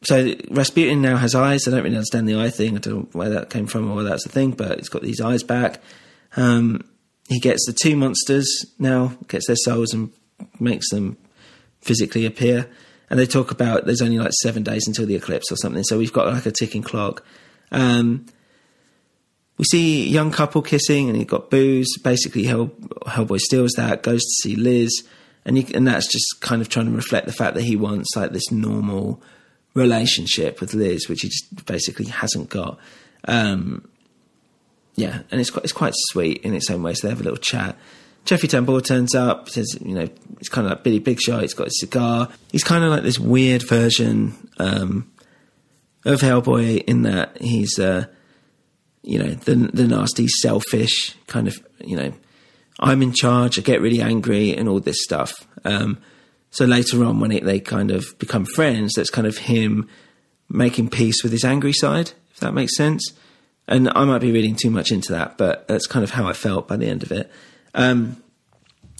so Rasputin now has eyes. I don't really understand the eye thing. I don't know where that came from or whether that's a thing, but he's got these eyes back. Um, he gets the two monsters now, gets their souls and makes them physically appear. And they talk about there's only like seven days until the eclipse or something. So we've got like a ticking clock. Um, we see a young couple kissing and he got booze. Basically, Hell, Hellboy steals that, goes to see Liz. And, he, and that's just kind of trying to reflect the fact that he wants like this normal relationship with Liz, which he just basically hasn't got. Um, yeah, and it's quite it's quite sweet in its own way. So they have a little chat. Jeffrey Tambor turns up, says, you know, it's kind of like Billy Big Shot, he's got a cigar. He's kind of like this weird version um, of Hellboy in that he's, uh, you know, the, the nasty, selfish kind of, you know, I'm in charge, I get really angry and all this stuff. Um, so later on, when it, they kind of become friends, that's kind of him making peace with his angry side, if that makes sense. And I might be reading too much into that, but that's kind of how I felt by the end of it. Um,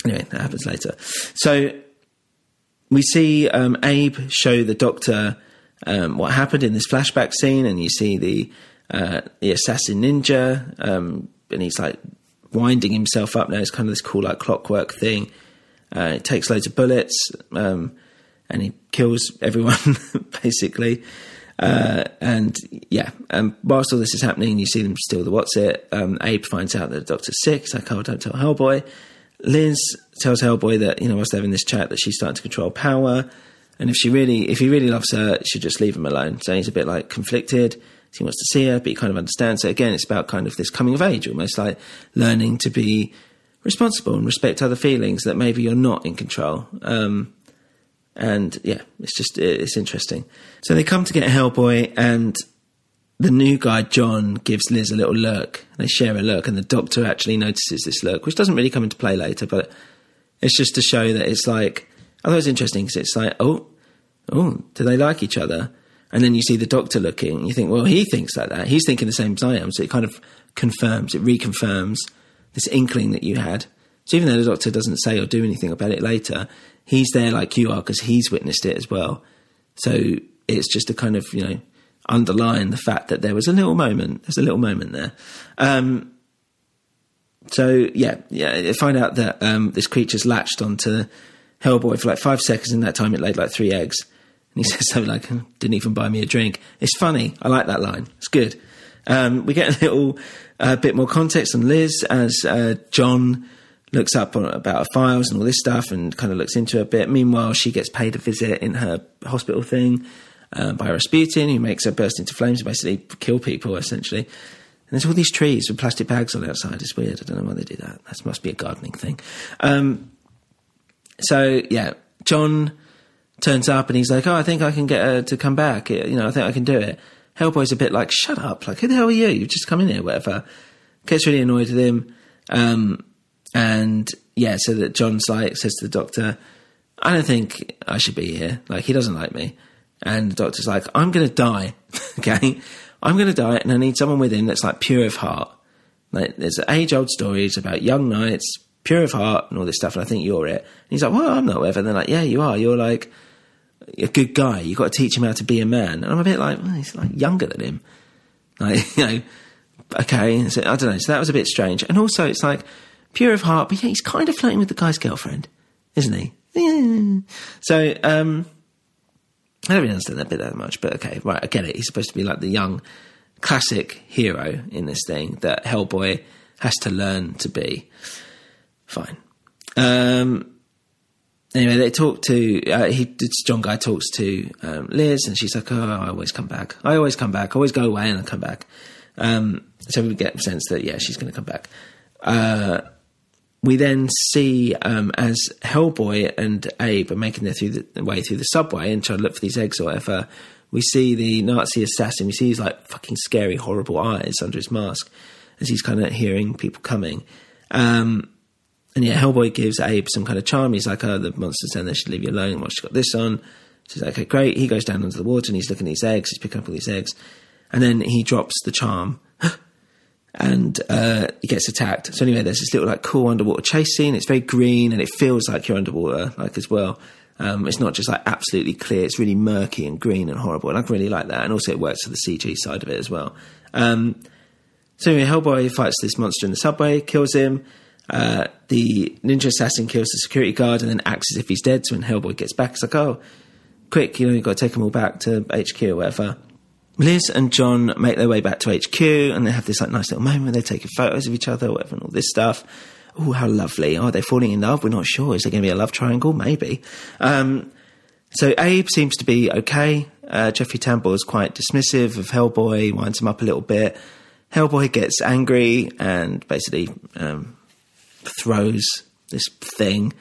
anyway, that happens later. So we see um, Abe show the doctor um, what happened in this flashback scene, and you see the uh, the assassin ninja, um, and he's like winding himself up now. It's kind of this cool like clockwork thing. Uh, it takes loads of bullets, um, and he kills everyone basically. Uh, and yeah, um, whilst all this is happening, you see them steal the what's it. Um, Abe finds out that the doctor's sick. He's like, oh, don't tell Hellboy. Liz tells Hellboy that, you know, whilst they're having this chat, that she's starting to control power. And if she really, if he really loves her, she just leave him alone. So he's a bit like conflicted. He wants to see her, but he kind of understands. So again, it's about kind of this coming of age, almost like learning to be responsible and respect other feelings that maybe you're not in control. Um, and yeah, it's just it's interesting. So they come to get a Hellboy, and the new guy John gives Liz a little look. They share a look, and the Doctor actually notices this look, which doesn't really come into play later, but it's just to show that it's like. I thought it was interesting because it's like, oh, oh, do they like each other? And then you see the Doctor looking, you think, well, he thinks like that. He's thinking the same as I am, so it kind of confirms, it reconfirms this inkling that you had. So even though the Doctor doesn't say or do anything about it later, he's there like you are because he's witnessed it as well. So it's just to kind of you know underline the fact that there was a little moment. There's a little moment there. Um, so yeah, yeah. Find out that um, this creature's latched onto Hellboy for like five seconds. In that time, it laid like three eggs. And he says something like, "Didn't even buy me a drink." It's funny. I like that line. It's good. Um, we get a little uh, bit more context on Liz as uh, John looks up on, about her files and all this stuff and kind of looks into it a bit. Meanwhile, she gets paid a visit in her hospital thing uh, by Rasputin, who makes her burst into flames and basically kill people, essentially. And there's all these trees with plastic bags on the outside. It's weird. I don't know why they do that. That must be a gardening thing. Um, so, yeah, John turns up and he's like, oh, I think I can get her to come back. You know, I think I can do it. Hellboy's a bit like, shut up. Like, who the hell are you? You've just come in here, whatever. Gets really annoyed with him. Um, and yeah, so that John's like says to the doctor, I don't think I should be here. Like he doesn't like me. and the doctor's like, I'm to die. okay. I'm to die and I need someone within that's like pure of heart. Like there's age old stories about young knights, pure of heart and all this stuff. And I think you're it. And he's like, well, I'm not whatever. And they're like, yeah, you are. You're like a good guy. You've got to teach him how to be a man. And I'm a bit like, well, he's like younger than him. Like, you know, okay. So, I don't know. So that was a bit strange. And also it's like pure of heart, but yeah, he's kind of flirting with the guy's girlfriend, isn't he? Yeah. So, um, I don't really understand that bit that much, but okay, right, I get it. He's supposed to be like the young classic hero in this thing that Hellboy has to learn to be. Fine. Um, anyway, they talk to uh, he. John Guy talks to um, Liz, and she's like, "Oh, I always come back. I always come back. I always go away and I come back." Um, so we get a sense that yeah, she's going to come back. Uh, we then see um, as Hellboy and Abe are making their, through the, way through the subway and trying to look for these eggs or whatever. We see the Nazi assassin. We see his like fucking scary, horrible eyes under his mask as he's kind of hearing people coming. Um, and yeah, Hellboy gives Abe some kind of charm. He's like, "Oh, the monster's saying they should leave you alone. Well, she's got this on." So he's like, "Okay, great." He goes down into the water and he's looking at these eggs. He's picking up all these eggs, and then he drops the charm and uh, he gets attacked. So anyway, there's this little like cool underwater chase scene. It's very green and it feels like you're underwater, like as well. Um, it's not just like absolutely clear. It's really murky and green and horrible, and I really like that. And also, it works for the CG side of it as well. Um, so anyway, Hellboy fights this monster in the subway, kills him. Uh, the ninja assassin kills the security guard and then acts as if he's dead. So when Hellboy gets back, it's like, oh, quick, you know, you've got to take them all back to HQ or whatever. Liz and John make their way back to HQ and they have this like nice little moment where they're taking photos of each other, whatever, and all this stuff. Oh, how lovely. Are they falling in love? We're not sure. Is there going to be a love triangle? Maybe. Um, so Abe seems to be okay. Uh, Jeffrey Tambor is quite dismissive of Hellboy, winds him up a little bit. Hellboy gets angry and basically um, throws this thing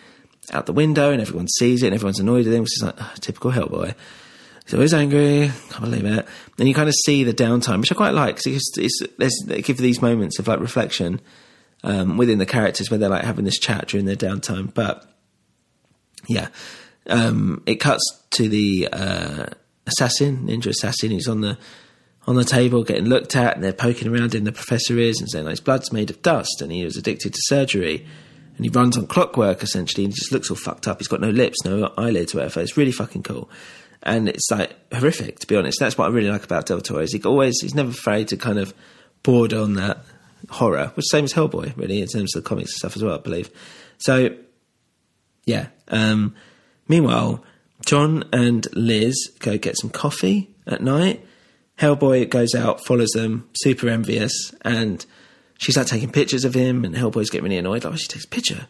out the window, and everyone sees it, and everyone's annoyed at him, which is like oh, typical Hellboy. He's always angry. Can't believe it. And you kind of see the downtime, which I quite like because it's, it's, they give these moments of like reflection um, within the characters where they're like having this chat during their downtime. But yeah, um, it cuts to the uh, assassin, ninja assassin, who's on the on the table getting looked at, and they're poking around him. The professor is and saying like, his blood's made of dust, and he was addicted to surgery. And he runs on clockwork essentially, and he just looks all fucked up. He's got no lips, no eyelids, whatever. It's really fucking cool and it's like horrific to be honest. That's what I really like about Del Toro. Is he always he's never afraid to kind of border on that horror, which same as Hellboy really in terms of the comics and stuff as well, I believe. So yeah. Um, meanwhile, John and Liz go get some coffee at night. Hellboy goes out, follows them, super envious, and she's like taking pictures of him, and Hellboy's getting really annoyed. Like, oh, she takes a picture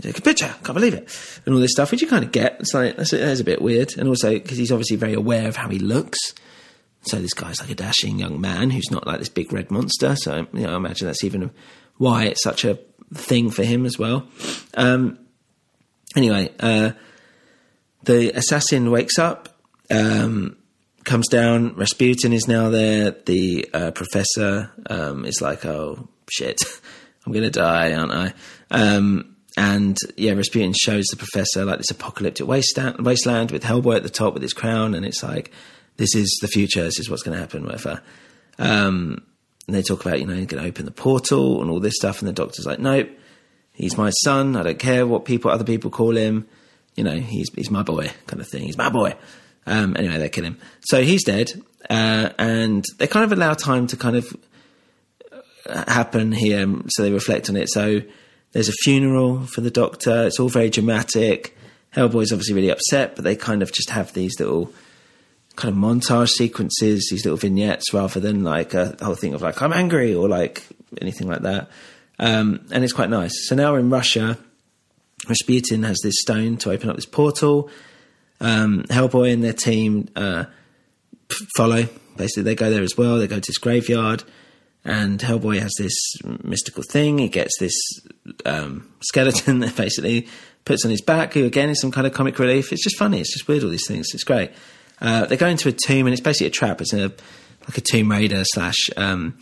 take a picture, can't believe it, and all this stuff, which you kind of get. It's like that's, that's a bit weird, and also because he's obviously very aware of how he looks. So this guy's like a dashing young man who's not like this big red monster. So you know, I imagine that's even why it's such a thing for him as well. Um, anyway, uh, the assassin wakes up, um, comes down. Rasputin is now there. The uh, professor um, is like, "Oh shit, I'm gonna die, aren't I?" And yeah, Rasputin shows the professor like this apocalyptic wasteland, wasteland with Hellboy at the top with his crown, and it's like, this is the future, this is what's going to happen, whatever. Um, and they talk about, you know, he's going to open the portal and all this stuff, and the doctor's like, nope, he's my son, I don't care what people, other people call him, you know, he's, he's my boy, kind of thing, he's my boy. Um, anyway, they kill him. So he's dead, uh, and they kind of allow time to kind of happen here, so they reflect on it. So there's a funeral for the doctor. It's all very dramatic. Hellboy's obviously really upset, but they kind of just have these little kind of montage sequences, these little vignettes, rather than like a whole thing of like I'm angry or like anything like that. Um, and it's quite nice. So now we're in Russia. Rasputin has this stone to open up this portal. Um, Hellboy and their team uh, follow. Basically, they go there as well. They go to this graveyard and Hellboy has this mystical thing. He gets this um, skeleton that basically puts on his back, who again is some kind of comic relief. It's just funny. It's just weird. All these things. It's great. Uh, they go into a tomb, and it's basically a trap. It's a like a Tomb Raider slash um,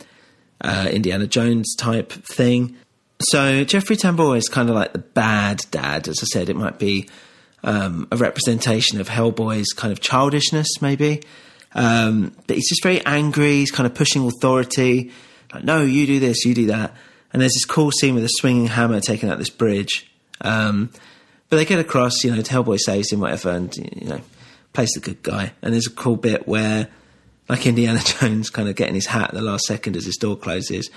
uh, Indiana Jones type thing. So Jeffrey Tambor is kind of like the bad dad. As I said, it might be um, a representation of Hellboy's kind of childishness, maybe. Um, but he's just very angry. He's kind of pushing authority. Like, no, you do this, you do that. And there's this cool scene with a swinging hammer taking out this bridge. Um, but they get across, you know, Hellboy saves him, whatever, and, you know, plays the good guy. And there's a cool bit where, like Indiana Jones, kind of getting his hat at the last second as his door closes,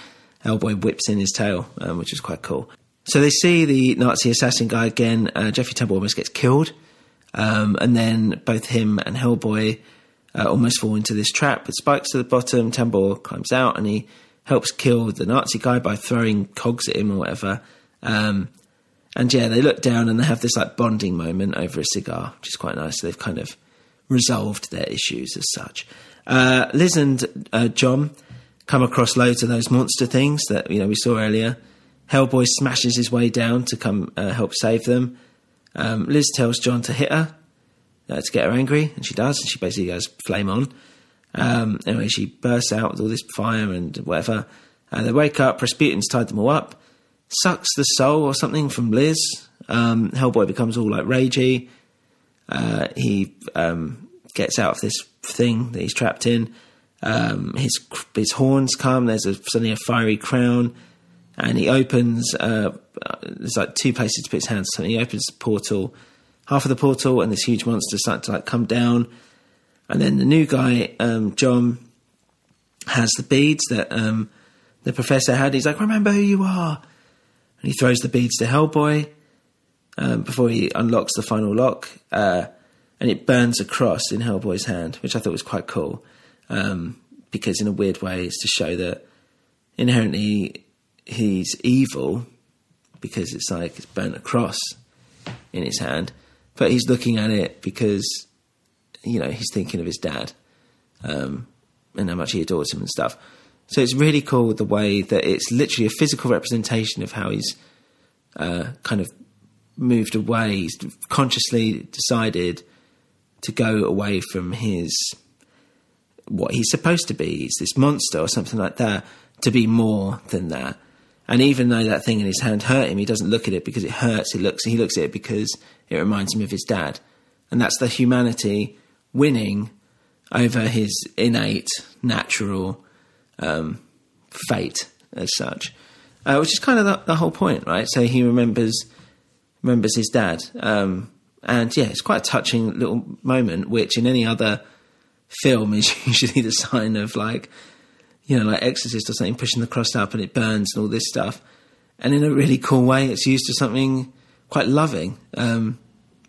Hellboy whips in his tail, um, which is quite cool. So they see the Nazi assassin guy again. Uh, Jeffrey Tambor almost gets killed. Um, and then both him and Hellboy uh, almost fall into this trap with spikes at the bottom. Tambor climbs out and he helps kill the Nazi guy by throwing cogs at him or whatever. Um, and yeah, they look down and they have this like bonding moment over a cigar, which is quite nice. So they've kind of resolved their issues as such. Uh, Liz and uh, John come across loads of those monster things that you know we saw earlier. Hellboy smashes his way down to come uh, help save them. Um, Liz tells John to hit her to get her angry, and she does. And she basically goes flame on. Um, anyway, she bursts out with all this fire and whatever. Uh, they wake up. Rasputin's tied them all up, sucks the soul or something from Liz. Um, Hellboy becomes all like ragey. Uh, he um, gets out of this thing that he's trapped in. Um, his his horns come. There's a, suddenly a fiery crown, and he opens. Uh, uh, there's like two places to put his hands. So he opens the portal, half of the portal, and this huge monster starts to like come down. And then the new guy, um, John, has the beads that um, the professor had. He's like, "Remember who you are," and he throws the beads to Hellboy um, before he unlocks the final lock, uh, and it burns a cross in Hellboy's hand, which I thought was quite cool um, because, in a weird way, it's to show that inherently he's evil because it's like it's burnt a cross in his hand, but he's looking at it because you know he's thinking of his dad um, and how much he adores him and stuff. So it's really cool the way that it's literally a physical representation of how he's uh, kind of moved away. He's consciously decided to go away from his what he's supposed to be. He's this monster or something like that. To be more than that. And even though that thing in his hand hurt him, he doesn't look at it because it hurts. He looks he looks at it because it reminds him of his dad. And that's the humanity winning over his innate, natural um, fate as such, uh, which is kind of the, the, whole point, right? So he remembers remembers his dad, um, and yeah, it's quite a touching little moment, which in any other film is usually the sign of like you know, like Exorcist or something, pushing the cross up and it burns and all this stuff. And in a really cool way, it's used to something quite loving, um,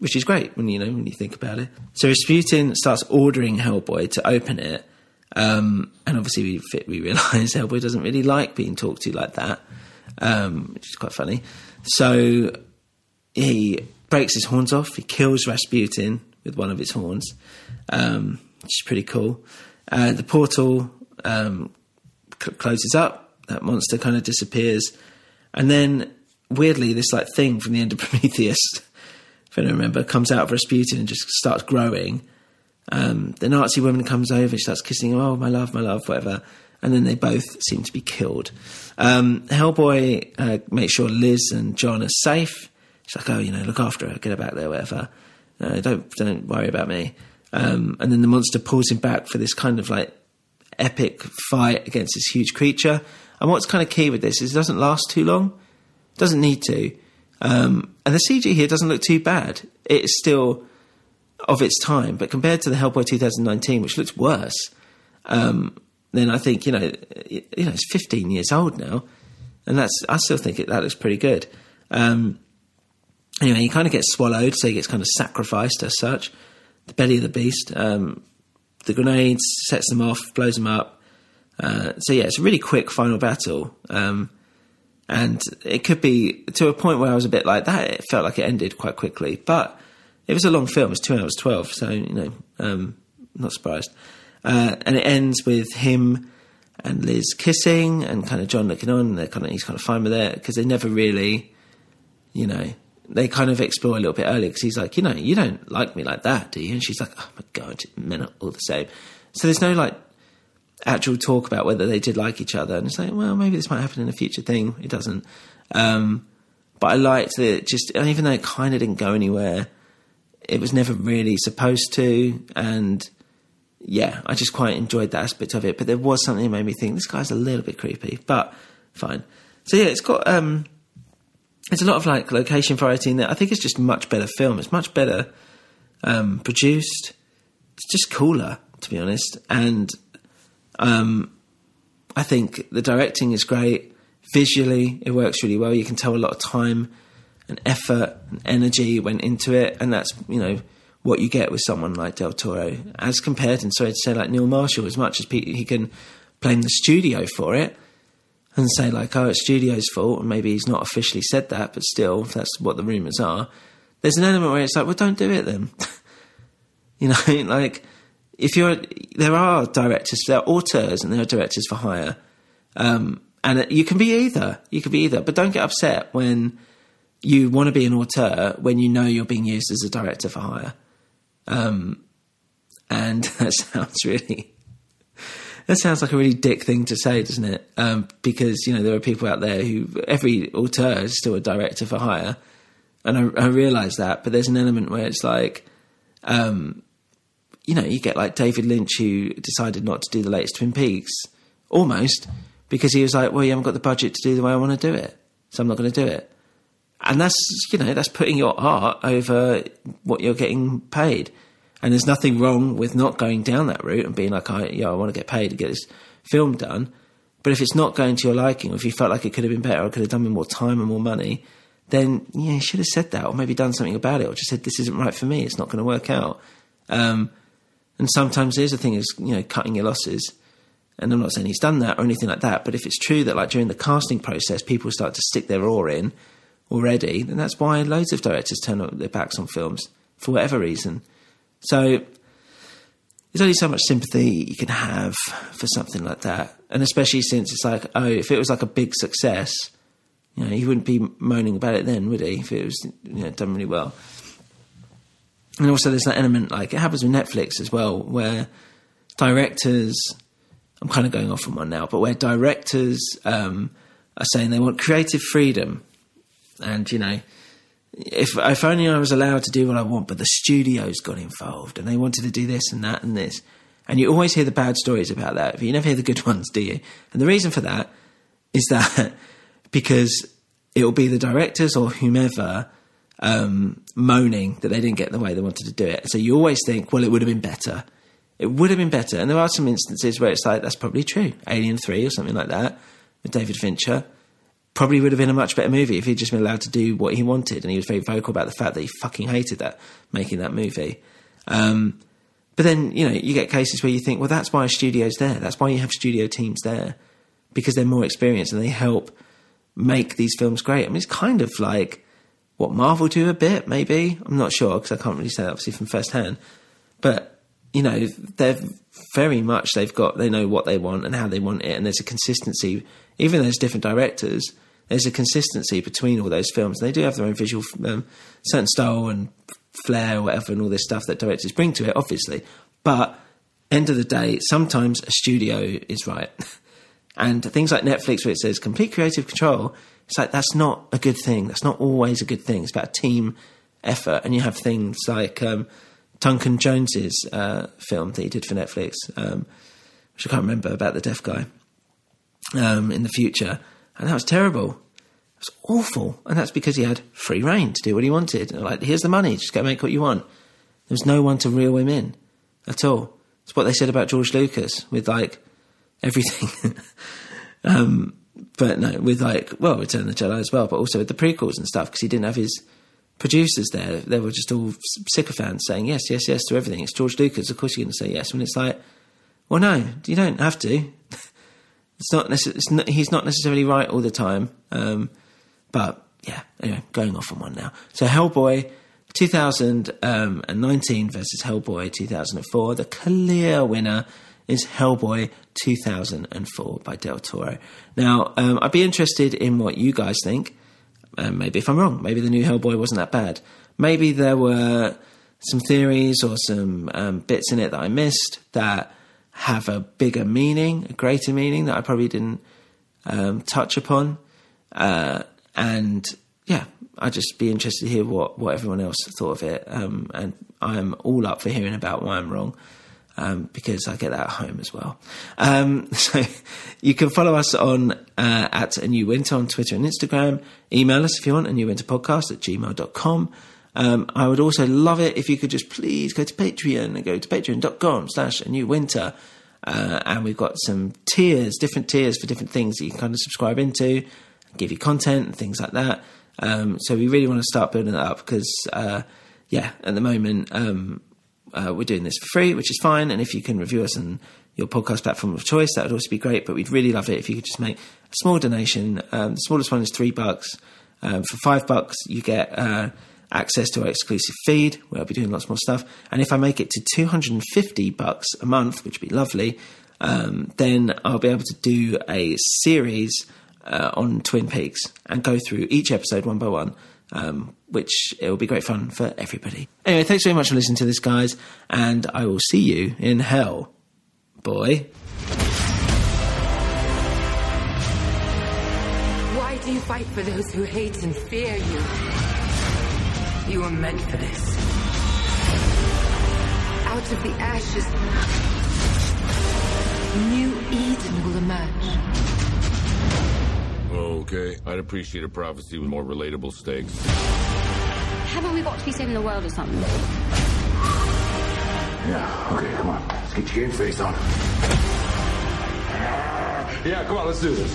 which is great when you know when you think about it. So Rasputin starts ordering Hellboy to open it, um, and obviously we we realise Hellboy doesn't really like being talked to like that, um, which is quite funny. So he breaks his horns off. He kills Rasputin with one of his horns, um, which is pretty cool. Uh, the portal um, closes up. That monster kind of disappears, and then weirdly, this like thing from the end of Prometheus, if I remember, comes out of Rasputin and just starts growing. Um, the Nazi woman comes over, she starts kissing him, oh my love, my love, whatever, and then they both seem to be killed. Um, Hellboy uh, makes sure Liz and John are safe. She's like, oh, you know, look after her, get her back there, whatever. No, don't don't worry about me. Um, and then the monster pulls him back for this kind of like epic fight against this huge creature. And what's kind of key with this is it doesn't last too long. It doesn't need to. Um, and the CG here doesn't look too bad. It's still of its time, but compared to the Hellboy 2019, which looks worse, um, then I think you know, it, you know, it's 15 years old now, and that's I still think it, that looks pretty good. Um, anyway, he kind of gets swallowed, so he gets kind of sacrificed as such. The belly of the beast. Um, the grenades, sets them off, blows them up. Uh, so yeah, it's a really quick final battle. Um, and it could be to a point where I was a bit like that. It felt like it ended quite quickly, but it was a long film. It's two hours twelve, so you know, um, not surprised. Uh, and it ends with him and Liz kissing, and kind of John looking on. And they're kind of he's kind of fine with it because they never really, you know, they kind of explore a little bit earlier because he's like, you know, you don't like me like that, do you? And she's like, oh my god, men are all the same. So there's no like actual talk about whether they did like each other, and it's like, well, maybe this might happen in a future thing. It doesn't. Um, but I liked that just, even though it kind of didn't go anywhere, it was never really supposed to, and yeah, I just quite enjoyed that aspect of it. But there was something that made me think this guy's a little bit creepy, but fine. So yeah, it's got um, there's a lot of like location variety in there. I think it's just much better film. It's much better um, produced. It's just cooler, to be honest. And um, I think the directing is great. Visually, it works really well. You can tell a lot of time and effort and energy went into it, and that's you know what you get with someone like Del Toro, as compared, and sorry to say, like Neil Marshall, as much as he can blame the studio for it and say like, oh, it's studio's fault, and maybe he's not officially said that, but still, that's what the rumours are. There's an element where it's like, well, don't do it then. you know, like if you're, there are directors, there are auteurs, and there are directors for hire, um, and you can be either. You can be either, but don't get upset when you want to be an auteur when you know you're being used as a director for hire. Um, and that sounds really that sounds like a really dick thing to say, doesn't it? Um, because you know there are people out there who every auteur is still a director for hire, and I, I realise that. But there's an element where it's like, um, you know, you get like David Lynch who decided not to do the latest Twin Peaks, almost because he was like, well, you haven't got the budget to do the way I want to do it, so I'm not going to do it. And that's you know that's putting your art over what you're getting paid. And there's nothing wrong with not going down that route and being like, I, yeah, I want to get paid to get this film done. But if it's not going to your liking, or if you felt like it could have been better, or could have done with more time and more money, then yeah, you should have said that, or maybe done something about it, or just said this isn't right for me. It's not going to work out. Um, and sometimes there's a thing is you know cutting your losses. And I'm not saying he's done that or anything like that, but if it's true that like during the casting process, people start to stick their oar in already, then that's why loads of directors turn their backs on films for whatever reason. So there's only so much sympathy you can have for something like that, and especially since it's like, oh, if it was like a big success, you know, he wouldn't be moaning about it then, would he? If it was you know done really well. And also, there's that element like it happens with Netflix as well, where directors. I'm kind of going off on one now, but where directors um, are saying they want creative freedom, and you know, if if only I was allowed to do what I want, but the studios got involved and they wanted to do this and that and this. And you always hear the bad stories about that, but you never hear the good ones, do you? And the reason for that is that because it will be the directors or whomever um, moaning that they didn't get the way they wanted to do it. So you always think, well, it would have been better. It would have been better. And there are some instances where it's like, that's probably true. Alien 3 or something like that with David Fincher probably would have been a much better movie if he'd just been allowed to do what he wanted. And he was very vocal about the fact that he fucking hated that making that movie. Um, but then you know you get cases where you think, well, that's why a studio's there. That's why you have studio teams there because they're more experienced and they help make these films great. I mean, it's kind of like what Marvel do a bit, maybe. I'm not sure because I can't really say that obviously from first hand. But you know, they're very much they've got they know what they want and how they want it, and there's a consistency. Even though there's different directors, there's a consistency between all those films. And They do have their own visual, um, certain style and flair, or whatever, and all this stuff that directors bring to it, obviously. But end of the day, sometimes a studio is right, and things like Netflix, where it says complete creative control, it's like that's not a good thing. That's not always a good thing. It's about a team effort, and you have things like. Um, Duncan Jones's uh, film that he did for Netflix, um, which I can't remember about the deaf guy um, in the future, and that was terrible. It was awful, and that's because he had free reign to do what he wanted. Like, here's the money, just go make what you want. There was no one to reel him in at all. It's what they said about George Lucas with like everything. um, but no, with like well, Return of the Jedi as well, but also with the prequels and stuff because he didn't have his producers there, they were just all sycophants saying yes, yes, yes to everything. It's George Lucas, of course you're going to say yes. When it's like, well, no, you don't have to. it's not, he's not necessarily right all the time. Um, but yeah, anyway, going off on one now. So Hellboy 2019 versus Hellboy 2004. The clear winner is Hellboy 2004 by Del Toro. Now, um, I'd be interested in what you guys think. Um, maybe if I'm wrong, maybe the new Hellboy wasn't that bad. Maybe there were some theories or some um, bits in it that I missed that have a bigger meaning, a greater meaning that I probably didn't um, touch upon. Uh, and yeah, I'd just be interested to hear what, what everyone else thought of it. Um, and I'm all up for hearing about why I'm wrong. Um, because I get that at home as well. Um, so you can follow us on uh, at a new winter on Twitter and Instagram. Email us if you want, a new winter podcast at gmail.com. Um, I would also love it if you could just please go to Patreon and go to patreon.com slash a new winter. Uh, and we've got some tiers, different tiers for different things that you can kind of subscribe into, give you content and things like that. Um, so we really want to start building that up because, uh, yeah, at the moment um, uh, we're doing this for free, which is fine. And if you can review us on your podcast platform of choice, that would also be great. But we'd really love it if you could just make a small donation. Um, the smallest one is three bucks. Um, for five bucks, you get uh, access to our exclusive feed where I'll be doing lots more stuff. And if I make it to 250 bucks a month, which would be lovely, um, then I'll be able to do a series uh, on Twin Peaks and go through each episode one by one. Um, which it will be great fun for everybody. Anyway, thanks very much for listening to this, guys, and I will see you in hell, boy. Why do you fight for those who hate and fear you? You were meant for this. Out of the ashes, new Eden will emerge. Okay, I'd appreciate a prophecy with more relatable stakes. Haven't we got to be saving the world or something? Yeah, okay, come on. Let's get your game face on. Yeah, come on, let's do this.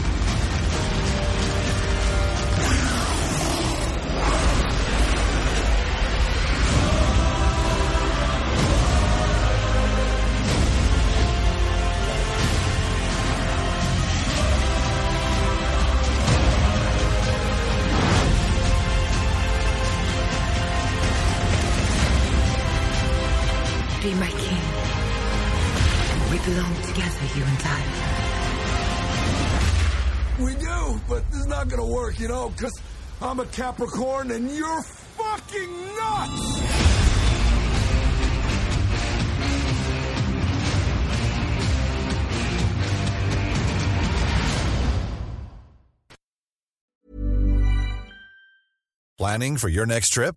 Together, you and I. We do, but this is not gonna work, you know, because I'm a Capricorn and you're fucking nuts! Planning for your next trip?